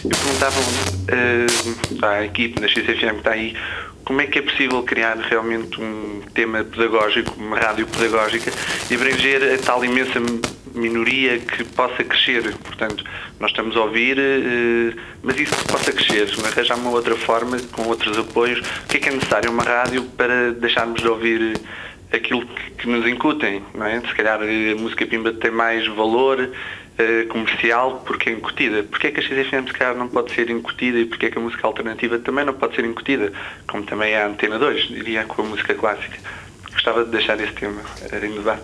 Eu perguntava eh, à equipe da XFM que está aí como é que é possível criar realmente um tema pedagógico, uma rádio pedagógica e abranger a tal imensa minoria que possa crescer. Portanto, nós estamos a ouvir, eh, mas isso que possa crescer, arranjar uma outra forma, com outros apoios. O que é que é necessário uma rádio para deixarmos de ouvir aquilo que, que nos incutem, não é? Se calhar eh, a música pimba tem mais valor eh, comercial porque é incutida. Porquê é que a XFM se calhar não pode ser incutida e porquê é que a música alternativa também não pode ser incutida? Como também é a Antena 2, diria, com a música clássica. Gostava de deixar esse tema em debate.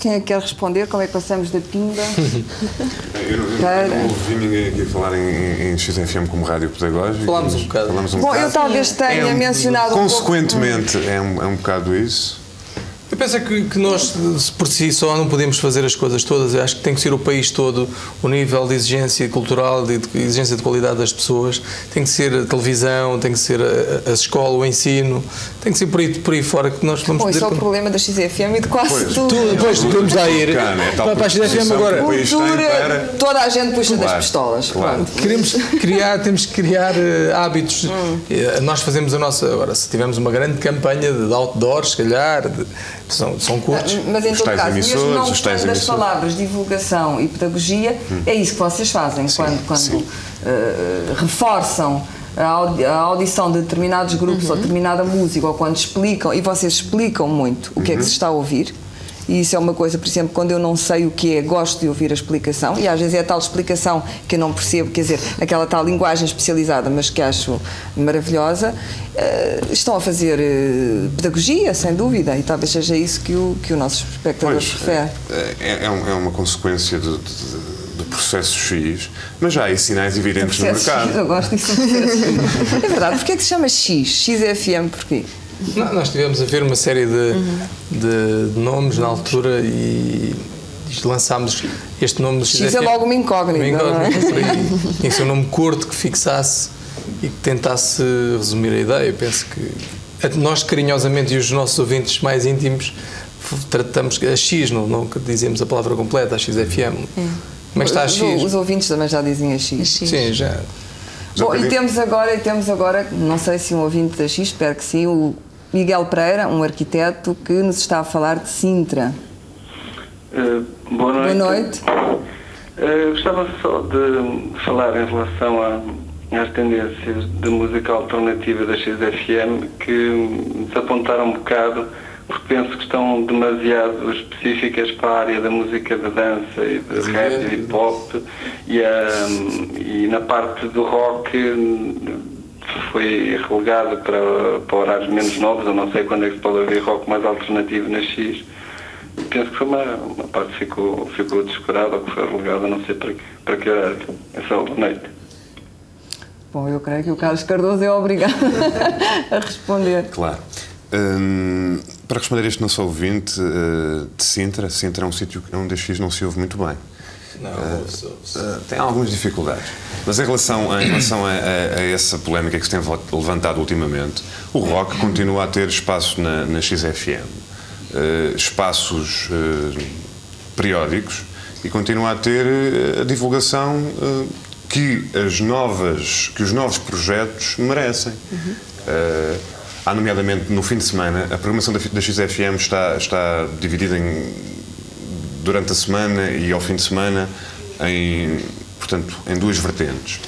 Quem é que quer responder? Como é que passamos da Pimba? Eu não, eu não ouvi ninguém aqui falar em, em XFM como rádio pedagógico. Falámos um bocado. Falámos um Bom, eu bocado. talvez tenha É um- mencionado um pouco- Consequentemente, é, um, é um bocado isso. Eu penso é que, que nós, por si só, não podemos fazer as coisas todas. Eu acho que tem que ser o país todo, o nível de exigência cultural, de, de exigência de qualidade das pessoas. Tem que ser a televisão, tem que ser a, a escola, o ensino, tem que ser por aí, por aí fora que nós vamos Bom, isso poder. é o problema da XFM e de quase Pois. tudo. Tu, depois podemos lá ir é para, para a XFM agora. Cultura, para- toda a gente puxa das Claro, pistolas. claro. Pronto. Queremos criar, temos que criar eh, hábitos. Eh, Nós fazemos a nossa. Agora, se tivermos uma grande campanha de outdoors, se calhar, de- são, são curtos. Mas em Os todo caso, mesmo emissores, não os tais gostando das palavras divulgação e pedagogia, é isso que vocês fazem quando, quando eh, reforçam a audi- a audição de determinados grupos Uhum. ou determinada música, ou quando explicam, e vocês explicam muito o que é que se está a ouvir, e isso é uma coisa, por exemplo, quando eu não sei o que é, gosto de ouvir a explicação, e às vezes é a tal explicação que eu não percebo, quer dizer, aquela tal linguagem especializada, mas que acho maravilhosa, eh, estão a fazer eh, pedagogia, sem dúvida, e talvez seja isso que o, que o nosso espectador Pois, prefere. é, é, um- é uma consequência do, de- do processo X, mas já há sinais evidentes no Processo X, mercado. eu gosto disso. É verdade, porque é que se chama X? XFM, porquê? Não, Nós tivemos a ver uma série de, Uhum. de- de nomes na altura e lançámos este nome do X é logo uma incógnita, Uma é? incógnita. Tinha que ser um nome curto que fixasse e que tentasse resumir a ideia. Eu penso que nós, carinhosamente, e os nossos ouvintes mais íntimos, tratamos a X, não, não dizemos a palavra completa, a XFM. É que está a Os- X? Os ouvintes também já dizem a X. Sim, já. Bom, e temos agora, e temos agora, não sei se um ouvinte da X, espero que sim, o Miguel Pereira, um arquiteto que nos está a falar de Sintra. Eh, boa noite. Boa noite. Eh, gostava só de falar em relação a- às tendências de música alternativa da XFM que me desapontaram um bocado porque penso que estão demasiado específicas para a área da música da dança e de rap e hip hop e, ah, e na parte do rock foi relegado para, para horários menos novos, eu não sei quando é que se pode ouvir rock mais alternativo na X. Penso que foi uma, uma parte que ficou, ficou descurada ou que foi relegada, não sei para que, para que horário. É só boa noite. Bom, eu creio que o Carlos Cardoso é obrigado a responder. Claro. Hum, para responder a este nosso ouvinte uh, de Sintra, Sintra é um sítio onde a X não se ouve muito bem. Não, Uh, uh, tem algumas dificuldades. Mas em relação, a, em relação a, a- a essa polémica que se tem levantado ultimamente, o rock continua a ter espaço na, na XFM, uh, espaços uh, periódicos e continua a ter a divulgação que, as novas, que os novos projetos merecem. Uh, há, nomeadamente, no fim de semana, a programação da, da XFM está, está dividida em durante a semana e ao fim de semana em, portanto, em duas vertentes.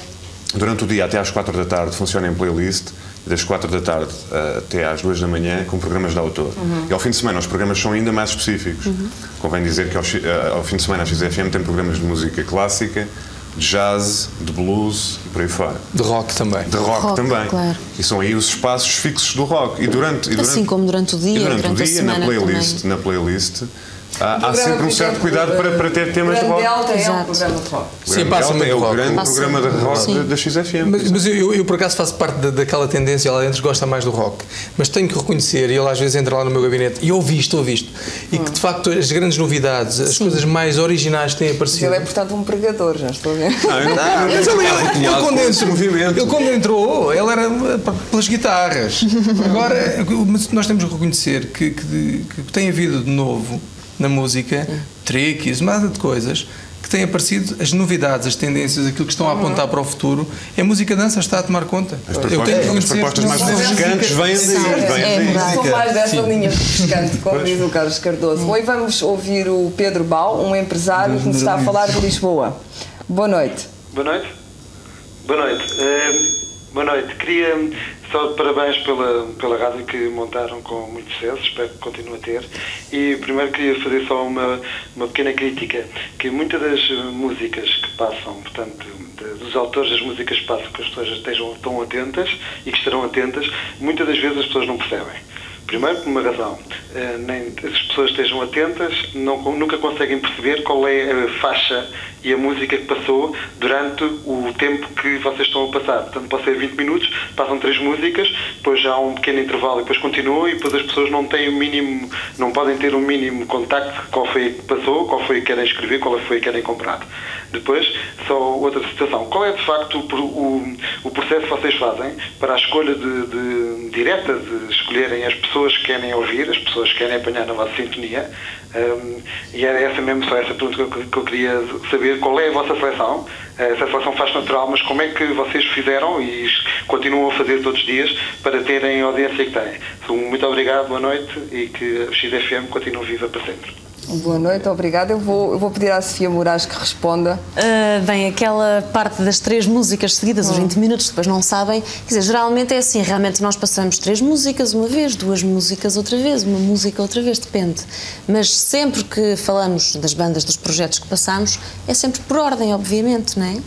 Durante o dia até às quatro da tarde funciona em playlist, das quatro da tarde eh, até às duas da manhã com programas de autor. Uhum. E ao fim de semana os programas são ainda mais específicos. Convém dizer que ao, eh, ao fim de semana a XFM tem programas de música clássica, de jazz, de blues e por aí fora. De rock também. De rock, Rock, também. claro. E são aí os espaços fixos do rock. E durante, e durante, Assim como durante o dia, e durante, durante o a dia, semana na playlist, também. na playlist há, há sempre um certo cuidado para, para ter temas de Grande rock. Delta é um Exato. programa de rock. O Sim, Grande passa muito é o rock. grande Passa programa de rock Sim. da, XFM. Mas, mas eu, eu, por acaso, faço parte da, daquela tendência lá dentro, gosta mais do rock. Mas tenho que reconhecer, e ele às vezes entra lá no meu gabinete, e ouvi isto, ouvi isto, e que de facto as grandes novidades, as coisas mais originais que têm Mas aparecido. ele é, portanto, um pregador, já estou a ver. Não, eu não- não mas ele, ele, rodeado quando entrou, movimento. ele quando entrou, ele era pelas guitarras. Agora, nós temos que reconhecer que, que, que tem havido de novo na música tricks, uma data de coisas que têm aparecido, as novidades, as tendências, aquilo que estão a apontar para o futuro. É a música dança está a tomar conta. As Eu propostas, tenho que as reconhecer propostas mais refrescantes vêm daí. É verdade. Sou mais dessa Sim. linha refrescante, como diz o Carlos Cardoso. Bom, e vamos ouvir o Pedro Bal, um empresário que nos está a falar de Lisboa. Boa noite. Boa noite. Boa noite. Eh, boa noite. Queria só parabéns pela, pela rádio que montaram com muito sucesso, espero que continue a ter. E primeiro queria fazer só uma, uma pequena crítica, que muitas das músicas que passam, portanto, dos autores das músicas que passam, que as pessoas estejam tão atentas e que estarão atentas, muitas das vezes as pessoas não percebem. Primeiro, por uma razão, eh, nem as pessoas estejam atentas, não, nunca conseguem perceber qual é a faixa e a música que passou durante o tempo que vocês estão a passar. Portanto, pode ser 20 minutos, passam três músicas, depois já há um pequeno intervalo e depois continua e depois as pessoas não têm o mínimo, não podem ter o mínimo contacto qual foi que passou, qual foi que querem escrever, qual foi que querem comprar. Depois, só outra situação. Qual é de facto o, o, o processo que vocês fazem para a escolha de, de- direta de escolherem as pessoas que querem ouvir, as pessoas que querem apanhar na vossa sintonia? Um, e era essa mesmo, só essa pergunta que eu, que eu queria saber. Qual é a vossa seleção? Essa seleção faz natural, mas como é que vocês fizeram e continuam a fazer todos os dias para terem a audiência que têm? Então, Muito obrigado, boa noite e que a XFM continue viva para sempre. Boa noite, obrigada. Eu vou, eu vou pedir à Sofia Moraes que responda. Uh, bem, aquela parte das três músicas seguidas, os 20 minutos, depois não sabem. Quer dizer, geralmente é assim, realmente nós passamos três músicas uma vez, duas músicas outra vez, uma música outra vez, depende. Mas sempre que falamos das bandas, dos projetos que passamos, é sempre por ordem, obviamente, não é?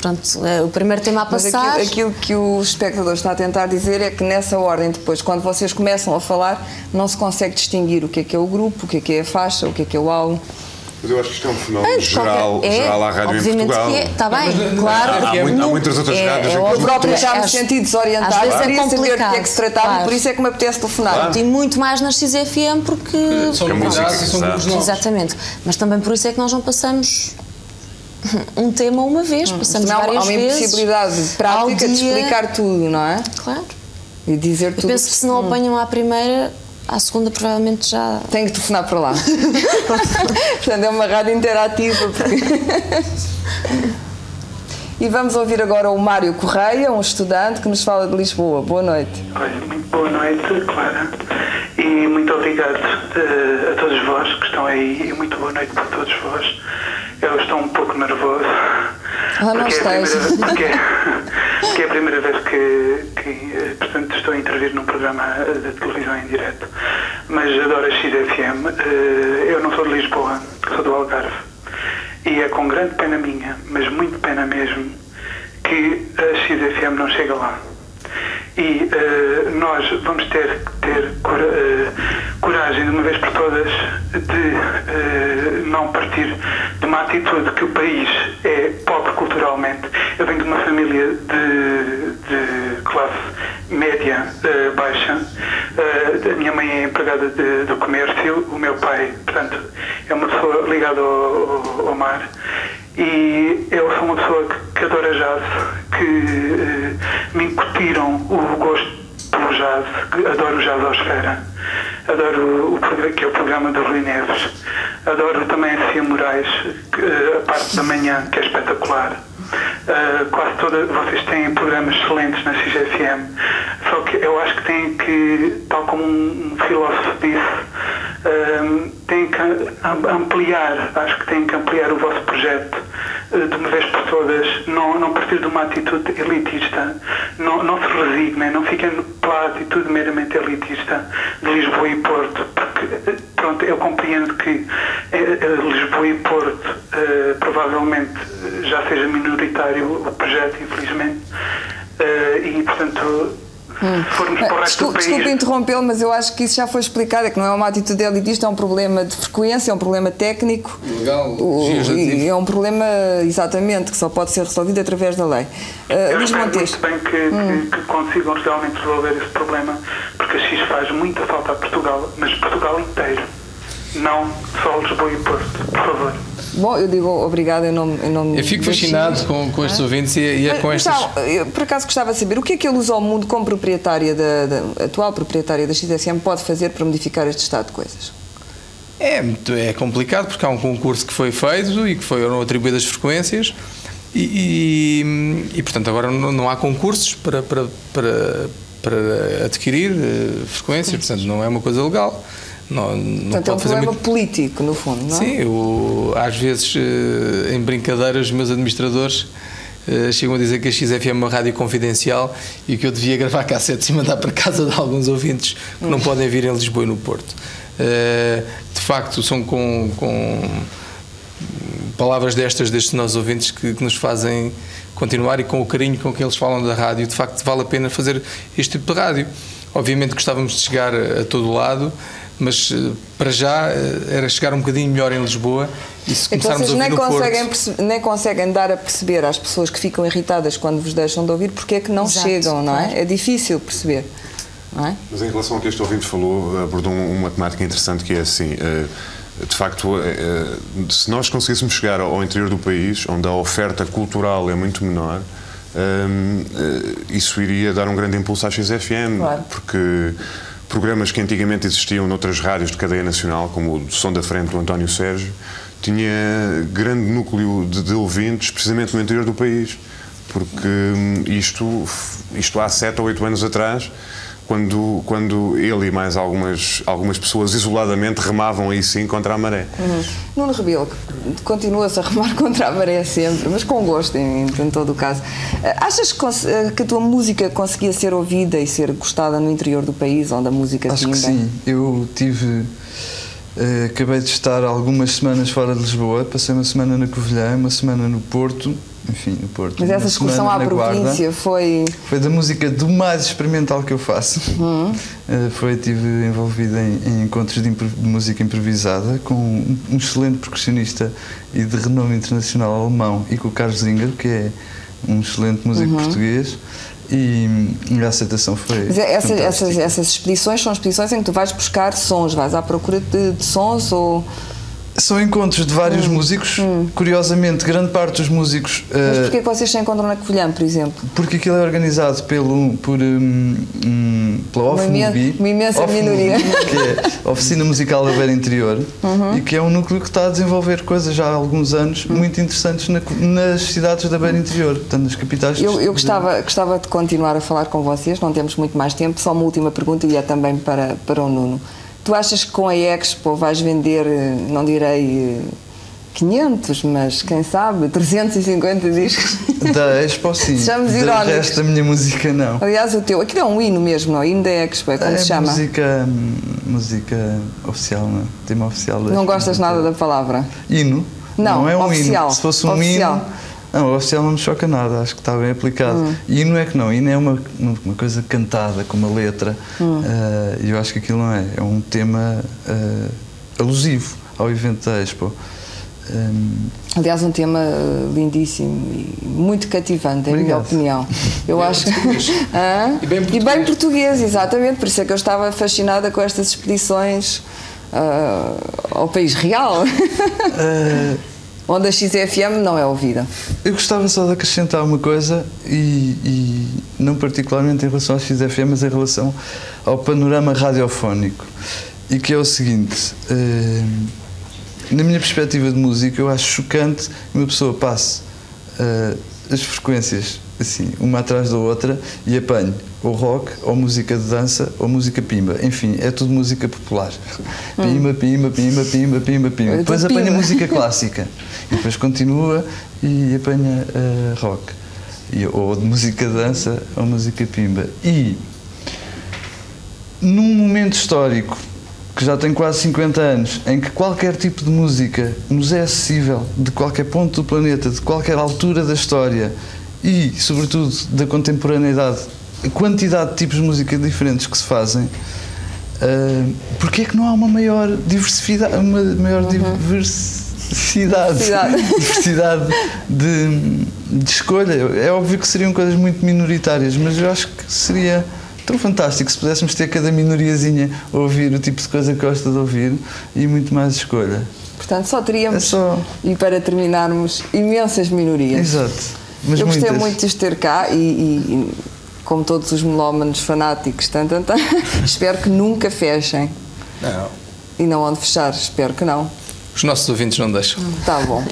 Pronto, é o primeiro tema a passar. Mas aquilo, aquilo, que o espectador está a tentar dizer é que nessa ordem, depois, quando vocês começam a falar, não se consegue distinguir o que é que é o grupo, o que é que é a faixa, o que é que é o álbum. Mas eu acho que isto é um fenómeno geral, é, geral à rádio em Portugal. É, está bem, mas, claro. Há, há, muito, há, muitas outras é, rádios. É, eu próprio já me senti desorientado. Às vezes queria é saber do que é que se tratava claro. e por isso é que me apetece telefonar. Claro. E muito mais nas XFM porque... São novidades e são grupos novos. Exatamente. Mas também por isso é que nós não passamos um tema uma vez, passamos Não, várias há uma vezes. impossibilidade prática de dia. explicar tudo, não é? Claro. E dizer Eu tudo. penso que se não apanham à primeira, à segunda provavelmente já. Tenho que telefonar para lá. Portanto, é uma rádio interativa. Porque... e vamos ouvir agora o Mário Correia, um estudante que nos fala de Lisboa. Boa noite. Olha, muito boa noite, Clara. E muito obrigado uh, a todos vós que estão aí. E muito boa noite para todos vós. Eu estou um pouco nervoso. Ah, não porque, é estás. porque, porque é a primeira vez que, que eh, portanto, estou a intervir num programa eh, de televisão em direto. Mas adoro a XFM. Eh, Eu não sou de Lisboa, sou do Algarve. E é com grande pena minha, mas muito pena mesmo, que a XFM não chega lá. E eh, nós vamos ter que ter eh, coragem, de uma vez por todas, de eh, não partir de uma atitude que o país é pobre culturalmente. Eu venho de uma família de, de classe média baixa. A minha mãe é empregada de- do comércio, o meu pai, portanto, é uma pessoa ligada ao, ao- ao mar. E eu sou uma pessoa que, que adora jazz, que eh, me incutiram o gosto pelo jazz, que adoro o jazzosfera, adoro o, o programa- que é o programa do Rui Neves, adoro também a Cia Moraes, que, eh, a parte da manhã, que é espetacular. Uh, quase todas, vocês têm programas excelentes na XFM, só que eu acho que têm que, tal como um, um filósofo disse, um, têm que am- ampliar, acho que têm que ampliar o vosso projeto uh, de uma vez por todas, não, não partir de uma atitude elitista, não, não se resignem, não fiquem pela atitude meramente elitista de Lisboa e Porto, porque uh, pronto, eu compreendo que eh, eh, Lisboa e Porto provavelmente já seja minoritário o projeto, infelizmente, Eh, e portanto, se formos para o resto Hum. Desculpe, do país. desculpe interrompê-lo, mas eu acho que isso já foi explicado, é que não é uma atitude elitista, é um problema de frequência, é um problema técnico. Legal, O- e é um problema, exatamente, que só pode ser resolvido através da lei. Uh, Eu Luís espero Montes, muito bem que, que- que consigam realmente resolver esse problema, porque a X faz muita falta a Portugal, mas Portugal inteiro, não só Lisboa e Porto, por favor. Bom, eu digo obrigado em nome, em nome Eu fico fascinado com, com estes ouvintes e, e é com Mas, estas. então, eu, por acaso gostava de saber o que é que a Luz ao Mundo, como proprietária da, da- atual proprietária da XSM, pode fazer para modificar este estado de coisas? É, é complicado porque há um concurso que foi feito e que foram atribuídas frequências e, e- e, portanto agora não, não há concursos para, para, para, para adquirir eh, frequências, portanto não é uma coisa legal. Não, não Portanto, é um problema muito. político, no fundo, não é? Sim, eu, às vezes, eh, em brincadeiras, os meus administradores eh, chegam a dizer que a XFM é uma rádio confidencial e que eu devia gravar cassetes e mandar para casa de alguns ouvintes que não podem vir em Lisboa e no Porto. Eh, De facto, são com, com palavras destas, destes nossos ouvintes, que, que nos fazem continuar e com o carinho com que eles falam da rádio. De facto, vale a pena fazer este tipo de rádio. Obviamente gostávamos de chegar a todo lado, mas eh, para já eh, era chegar um bocadinho melhor em Lisboa e se É começarmos vocês a ouvir nem no conseguem, Porto... nem conseguem dar a perceber às pessoas que ficam irritadas quando vos deixam de ouvir porque é que não Exato, chegam, não é? claro. É difícil perceber. É? Mas em relação ao que este ouvinte falou, abordou um- uma temática interessante que é assim. eh, De facto, se nós conseguíssemos chegar ao interior do país, onde a oferta cultural é muito menor, hum, eh, isso iria dar um grande impulso à XFM, Claro. porque programas que antigamente existiam noutras rádios de cadeia nacional, como o Som da Frente do António Sérgio, tinha grande núcleo de, de ouvintes precisamente no interior do país, porque hum, isto, isto há sete ou oito anos atrás quando, quando ele e mais algumas, algumas pessoas isoladamente remavam aí sim contra a maré. Uhum. Nuno Rebelo, continua-se a remar contra a maré sempre, mas com gosto em, em todo o caso. Eh, achas que, eh, que, a tua música conseguia ser ouvida e ser gostada no interior do país, onde a música Acho que sim. Eu tive Uh, acabei de estar algumas semanas fora de Lisboa, passei uma semana na Covilhã, uma semana no Porto, enfim, no Porto. Mas essa excursão à província foi. Foi da música do mais experimental que eu faço. Uhum. Uh, foi, estive envolvido em, em encontros de, de, música improvisada com um, um, excelente percussionista e de renome internacional alemão e com o Carlos Zinger, que é um excelente músico uhum. português e, e a aceitação foi. Mas é, essa, essas, essas expedições são expedições em que tu vais buscar sons, vais à procura de, de sons ou são encontros de vários hum. músicos. Hum. Curiosamente, grande parte dos músicos. Mas uh, porquê que vocês se encontram na Covilhã, por exemplo? Porque aquilo é organizado pelo, por, um, um, pela OFMUBI. Uma, imensa minoria. Que é a Oficina Musical da Beira Interior uhum. e que é um núcleo que está a desenvolver coisas já há alguns anos uhum. muito interessantes na, nas cidades da Beira Interior, portanto, nas capitais. Eu, eu gostava, gostava de continuar a falar com vocês, não temos muito mais tempo. Só uma última pergunta e é também para, para o Nuno. Tu achas que com a Expo vais vender, não direi 500, mas quem sabe, 350 discos? Da Expo sim, Chamamos do resto da minha música não. Aliás, o teu, aquilo é um hino mesmo, não? Hino da Expo, é como é se chama? música, música oficial, não é? Tema oficial da Não gostas nada da palavra? Hino? Não, não é um oficial. hino. Se fosse um oficial. hino não, o oficial não me choca nada, acho que está bem aplicado. Hum. E não é que não, hino é uma, uma coisa cantada, com uma letra, hum. uh, e eu acho que aquilo não é, é um tema uh, alusivo ao evento da Expo. Um, Aliás, um tema lindíssimo e muito cativante, em minha opinião. Eu acho ah? e, bem e bem português, exatamente, por isso é que eu estava fascinada com estas expedições uh, ao país real. Onde a XFM não é ouvida. Eu gostava só de acrescentar uma coisa, e, e, não particularmente em relação à XFM, mas em relação ao panorama radiofónico, e que é o seguinte. Eh, na minha perspectiva de música, eu acho chocante que uma pessoa passe eh, as frequências assim, uma atrás da outra e apanhe ou rock, ou música de dança, ou música pimba. Enfim, é tudo música popular. Pimba, pimba, pimba, pimba, pimba, pimba. Depois apanha música clássica. E depois continua e apanha uh, rock. E, ou de música de dança, ou música pimba. E num momento histórico que já tem quase 50 anos, em que qualquer tipo de música nos é acessível de qualquer ponto do planeta, de qualquer altura da história e, sobretudo, da contemporaneidade a quantidade de tipos de música diferentes que se fazem, uh, porque é que não há uma maior diversidade, uma maior uhum. diversidade, diversidade, diversidade de, de, escolha? É óbvio que seriam coisas muito minoritárias, mas eu acho que seria tão fantástico se pudéssemos ter cada minoriazinha a ouvir o tipo de coisa que gosta de ouvir e muito mais escolha. Portanto, só teríamos, é só... e para terminarmos, imensas minorias. Exato. Mas eu gostei muito de ter cá e, e como todos os melómanos fanáticos, tan, tan, tan, espero que nunca fechem. Não. E não onde fechar, espero que não. Os nossos ouvintes não deixam. Tá bom.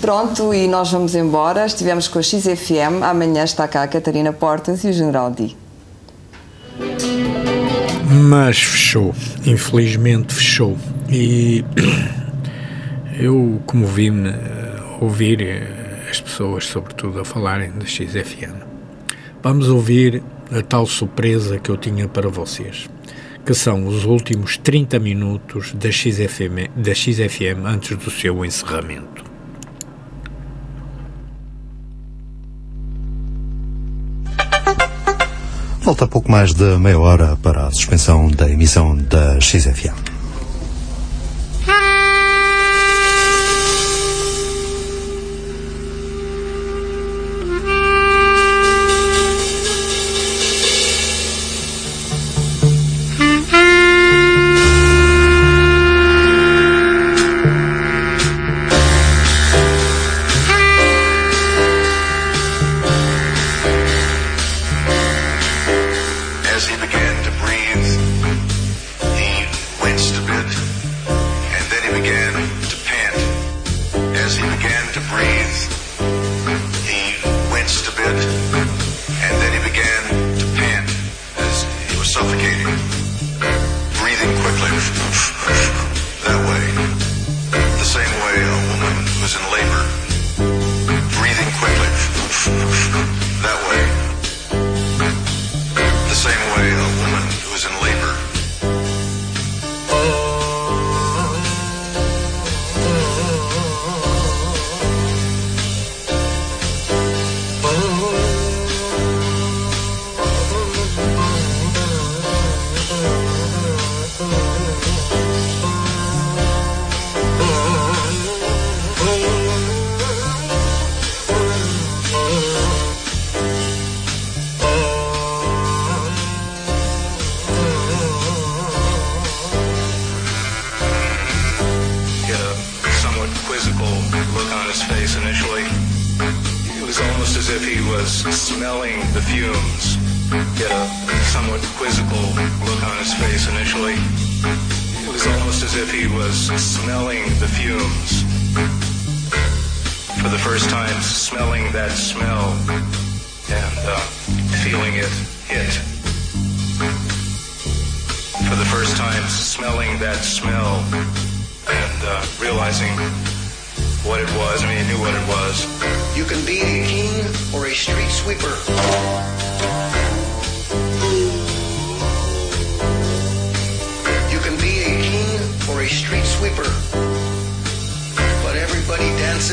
Pronto, e nós vamos embora. Estivemos com a XFM. Amanhã está cá a Catarina Portas e o General Di. Mas fechou. Infelizmente fechou. E eu comovi-me a ouvir eh, as pessoas, sobretudo, a falarem da XFM. Vamos ouvir a tal surpresa que eu tinha para vocês, que são os últimos 30 minutos da XFM, da XFM antes do seu encerramento. Falta pouco mais de meia hora para a suspensão da emissão da XFM.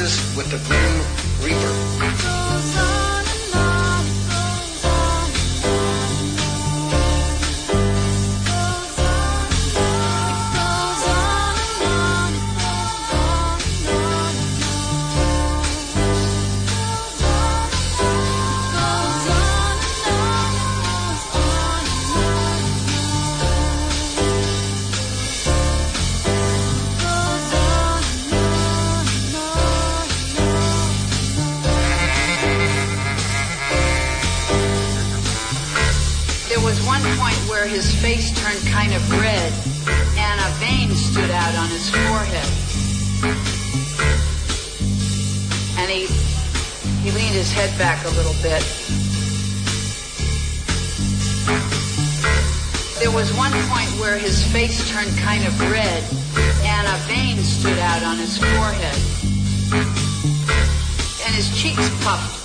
Dances with the Grim Reaper. turned kind of red, and a vein stood out on his forehead, and his cheeks puffed.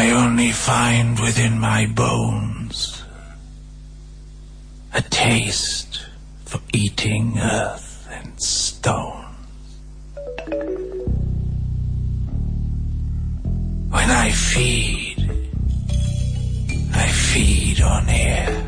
I only find within my bones a taste for eating earth and stone. When I feed, I feed on air.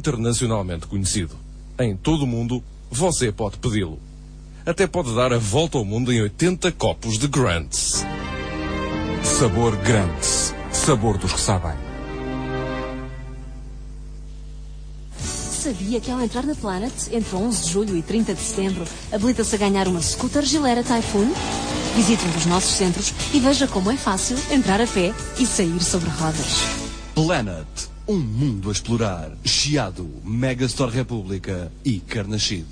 internacionalmente conhecido. Em todo o mundo, você pode pedi-lo. até pode dar a volta ao mundo em 80 copos de Grants. Sabor Grants. Sabor dos que sabem. Sabia que ao entrar na Planet, entre 11 de julho e 30 de setembro, habilita-se a ganhar uma scooter Gilera Typhoon? Visite um dos nossos centros e veja como é fácil entrar a pé e sair sobre rodas. Planet. Um mundo a explorar. Chiado, Megastore República e Carnachide.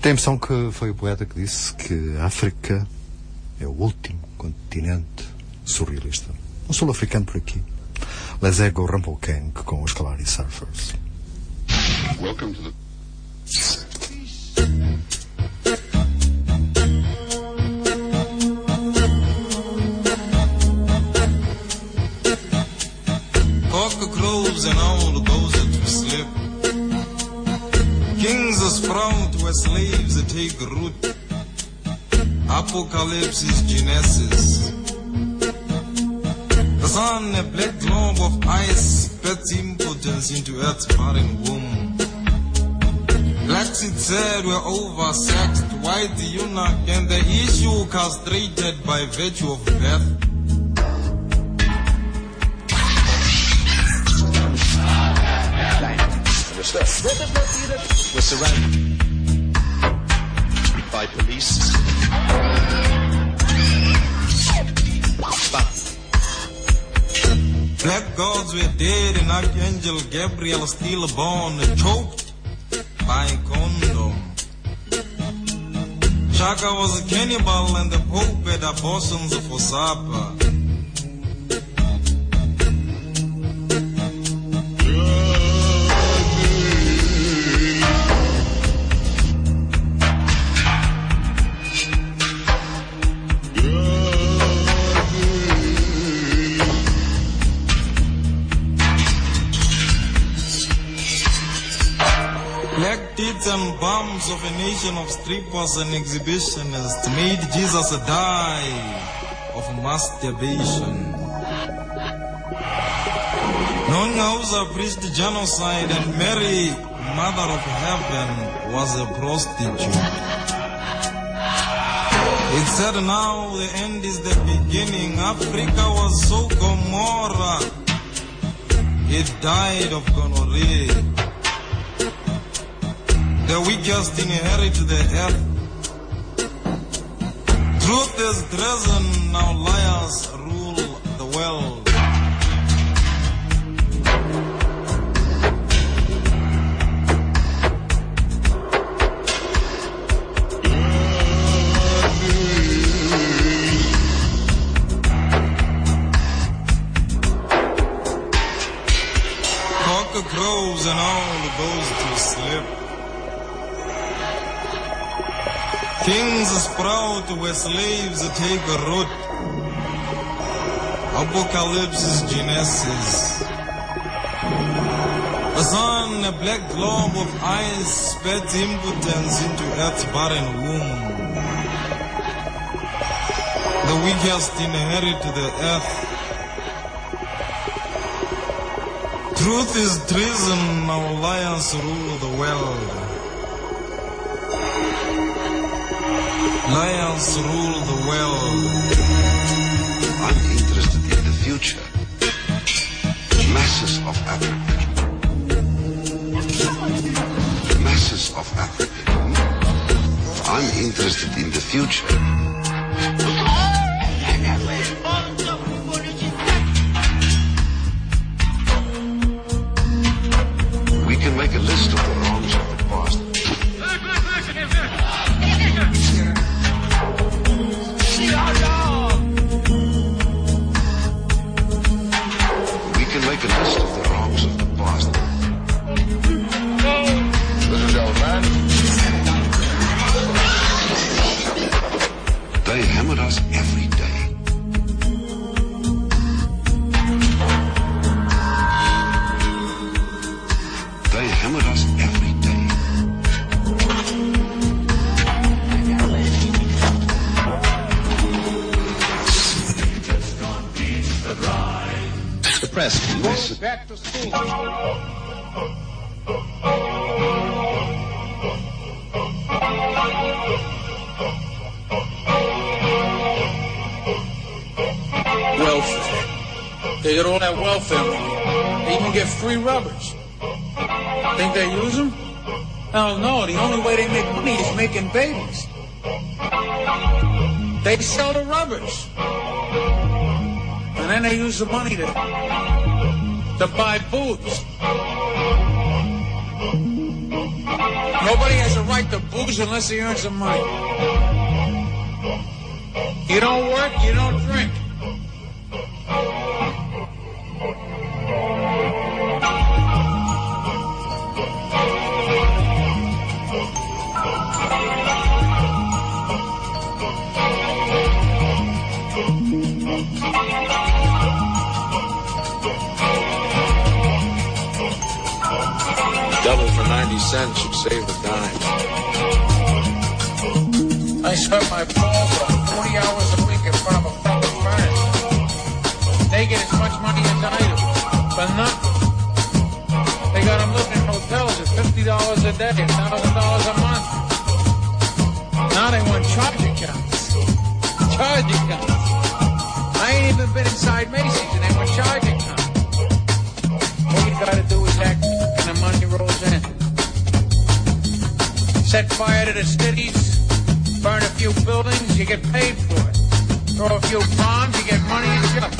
Tem a impressão que foi o poeta que disse que a África é o último continente surrealista. Um sul-africano por aqui. Les Ego Rumpelkang com os Kalari Surfers. Welcome to the. Crows and all goes to sleep. Kings sprout where slaves take root. Apocalypse is Genesis. The sun, a black globe of ice, spits impotence into earth's barren womb. Black it said we're oversexed, white eunuch, and the issue castrated by virtue of birth. We're surrounded by police. Black gods were dead and Archangel Gabriel still born, choked by condom. Chaka was a cannibal and the Pope had abortions for supper. Bums of a nation of strippers and exhibitionists made Jesus die of masturbation. Nongauza preached genocide and Mary, mother of heaven, was a prostitute. It said now the end is the beginning. Africa was so Gomorrah. It died of gonorrhea. The weakest inherit the earth. Truth is treason, now liars rule the world. Crows and all Kings sprout where slaves take root. Apocalypse is Genesis. The sun, a black globe of ice, spat impotence into earth's barren womb. The weakest inherit the earth. Truth is treason, now lions rule the world. Lions rule the world. I'm interested in the future. Masses of Africa. Masses of Africa. I'm interested in the future. babies. They sell the rubbers. And then they use the money to, to buy booze. Nobody has a right to booze unless he earns the money. You don't work, you don't drink. set fire to the cities, burn a few buildings, you get paid for it. Throw a few bombs, you get money and jobs.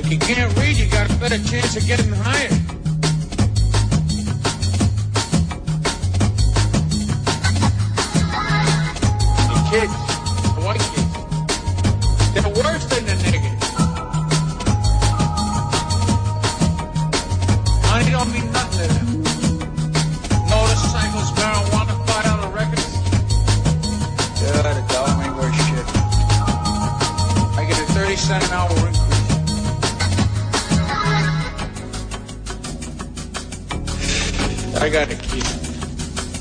If you can't read, you got a better chance of getting hired. Kids, I got a kid.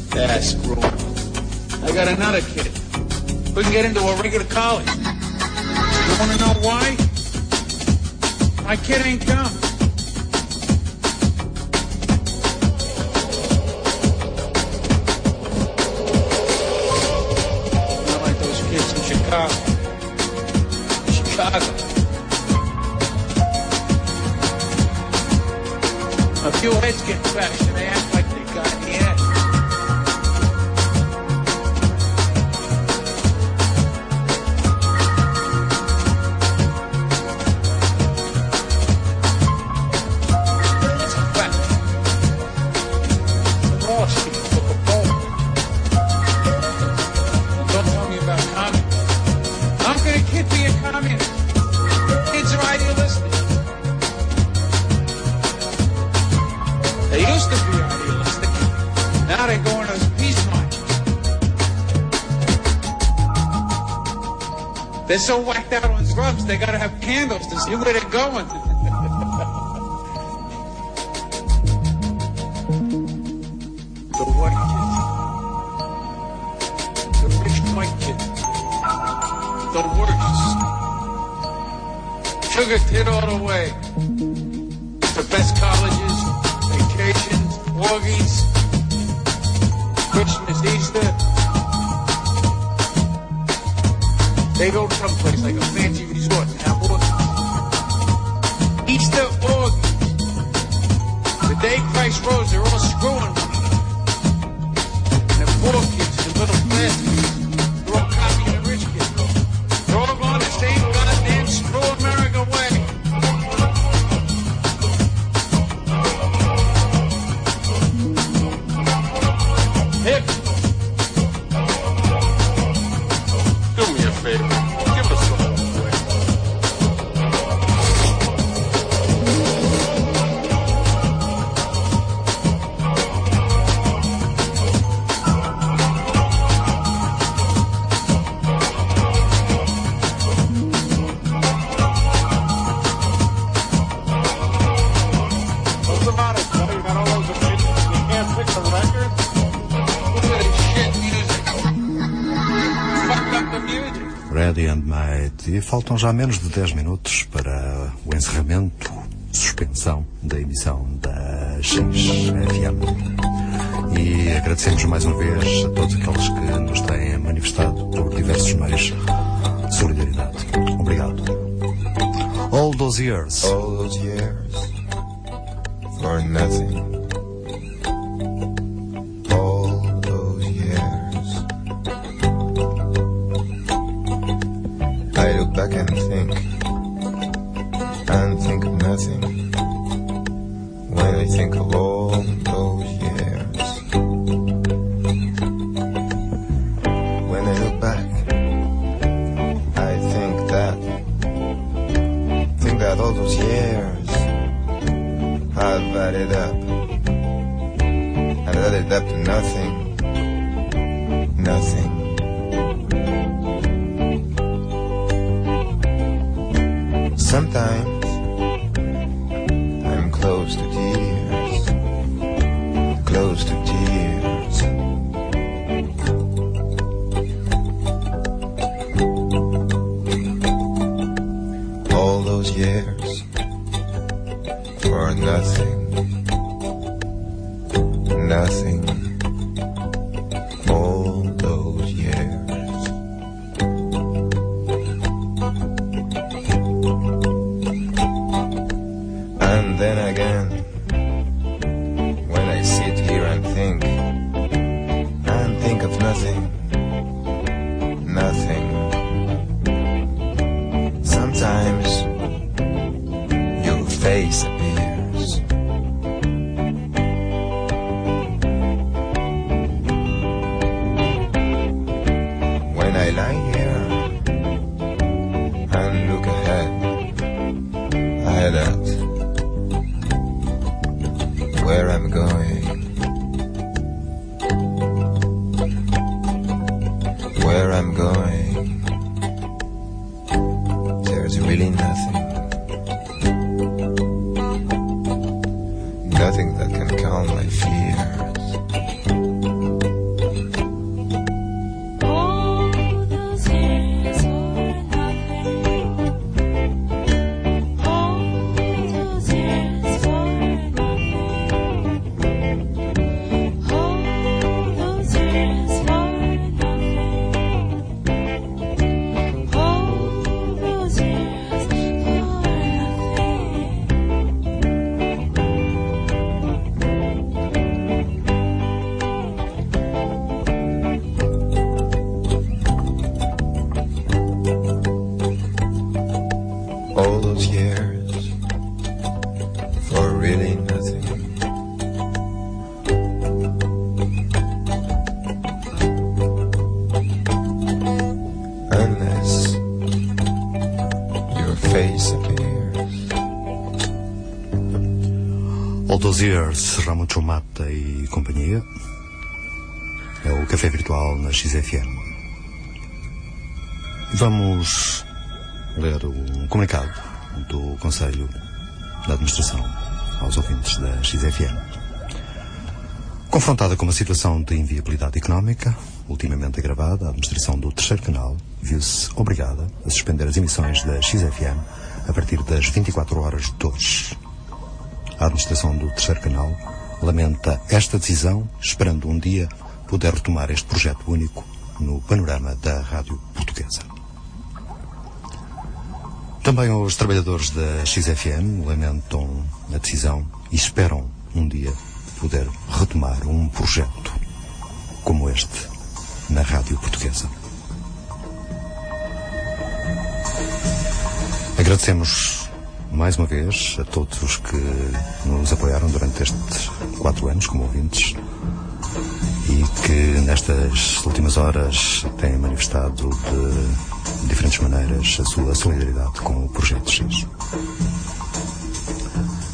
That's cruel. I got another kid. We can get into a regular college. You want to know why? My kid ain't come. Not like those kids in Chicago. Chicago. A few heads get bashed. so what? Faltam já menos de 10 minutos para o encerramento, suspensão da emissão da XFM. E agradecemos mais uma vez a todos Years, Ramon Chumata e companhia. É o café virtual na XFM. Vamos ler um comunicado do Conselho de Administração aos ouvintes da XFM. Confrontada com uma situação de inviabilidade económica, ultimamente agravada, a administração do terceiro canal viu-se obrigada a suspender as emissões da XFM a partir das 24 horas de hoje. A administração do terceiro canal lamenta esta decisão, esperando um dia poder retomar este projeto único no panorama da rádio portuguesa. Também os trabalhadores da XFM lamentam a decisão e esperam um dia poder retomar um projeto como este na rádio portuguesa. Agradecemos mais uma vez a todos os que nos apoiaram durante estes quatro anos como ouvintes e que nestas últimas horas têm manifestado de diferentes maneiras a sua solidariedade com o Projeto X.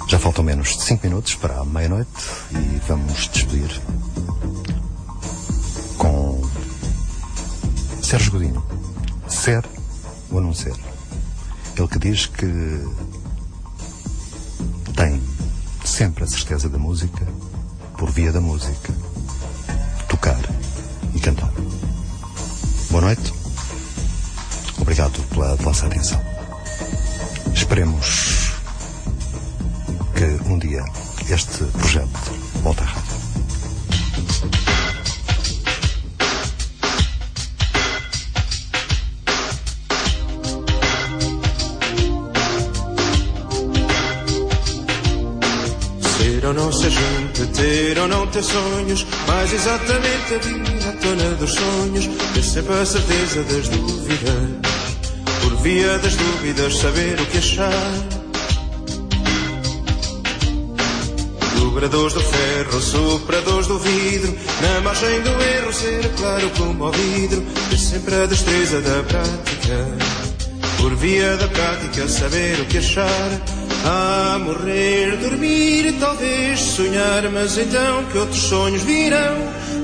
Já faltam menos de 5 minutos para a meia-noite e vamos despedir com Sérgio Godinho. Ser ou não ser? Ele que diz que tem sempre a certeza da música, por via da música, tocar e cantar. Boa noite. Obrigado pela vossa atenção. Esperemos que um dia este projeto volte à não ser gente, ter ou não ter sonhos, mais exatamente a vir à tona dos sonhos, ter sempre a certeza das dúvidas, por via das dúvidas saber o que achar. Dobradores do ferro, sopradores do vidro, na margem do erro ser claro como o vidro, ter sempre a destreza da prática, por via da prática saber o que achar. A morrer, dormir talvez sonhar, mas então que outros sonhos virão.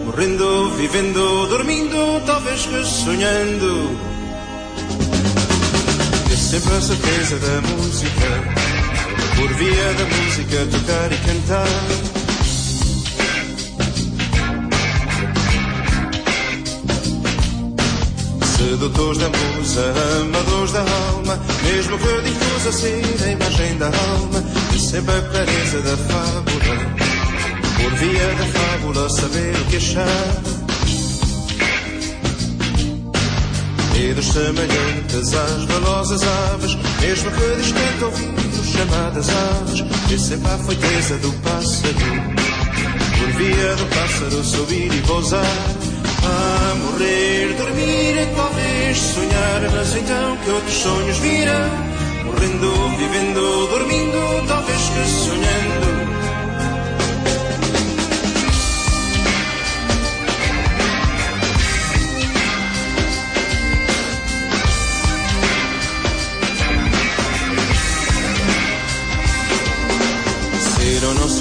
Morrendo, vivendo, dormindo, talvez que sonhando. Ter sempre a certeza da música, por via da música tocar e cantar. Sedutores da musa, amadores da alma, mesmo que difusa ser a imagem da alma, sempre a clareza da fábula, por via da fábula saber o que achar. Dedos semelhantes às velozes aves, mesmo que distante ouvir os chamadas aves, sempre a feiteza do pássaro, por via do pássaro subir e pousar. A morrer, dormir e talvez sonhar, mas então que outros sonhos virão. Morrendo, vivendo, dormindo, talvez que sonhando.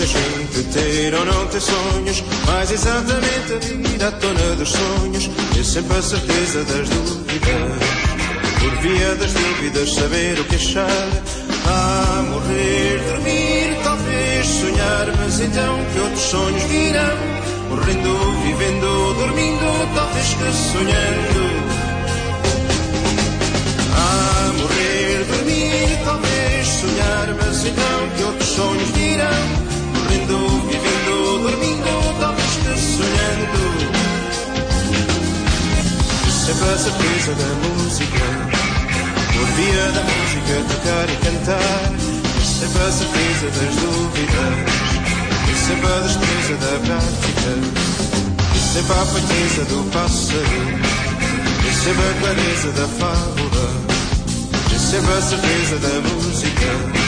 Não ser gente, ou não ter sonhos, mais exatamente a vir à tona dos sonhos, ter sempre a certeza das dúvidas, por via das dúvidas saber o que achar, a morrer, dormir, talvez sonhar, mas então que outros sonhos virão, morrendo, vivendo, dormindo, talvez que sonhando. A morrer, dormir, talvez sonhar, mas então que outros sonhos virão. Morrendo, vivendo, dormindo, talvez sonhando. Sempre a certeza da música, por via da música tocar e cantar. Sempre a certeza das dúvidas, e sempre a destreza da prática. E sempre a feiteza do pássaro, e sempre a clareza da fábula. E sempre a certeza da música,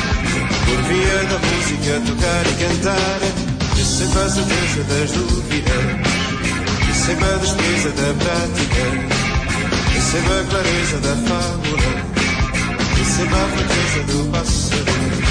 por via da música tocar e cantar. E sempre a certeza das dúvidas, e sempre a destreza da prática. E sempre a clareza da fábula, e sempre a fraqueza do pássaro.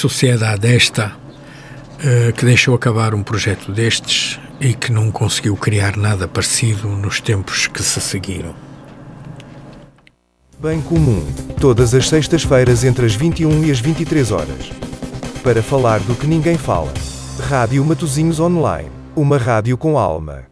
Sociedade esta uh, que deixou acabar um projeto destes e que não conseguiu criar nada parecido nos tempos que se seguiram. Bem comum, todas as sextas-feiras entre as 21 e as 23 horas. Para falar do que ninguém fala. Rádio Matozinhos Online, uma rádio com alma.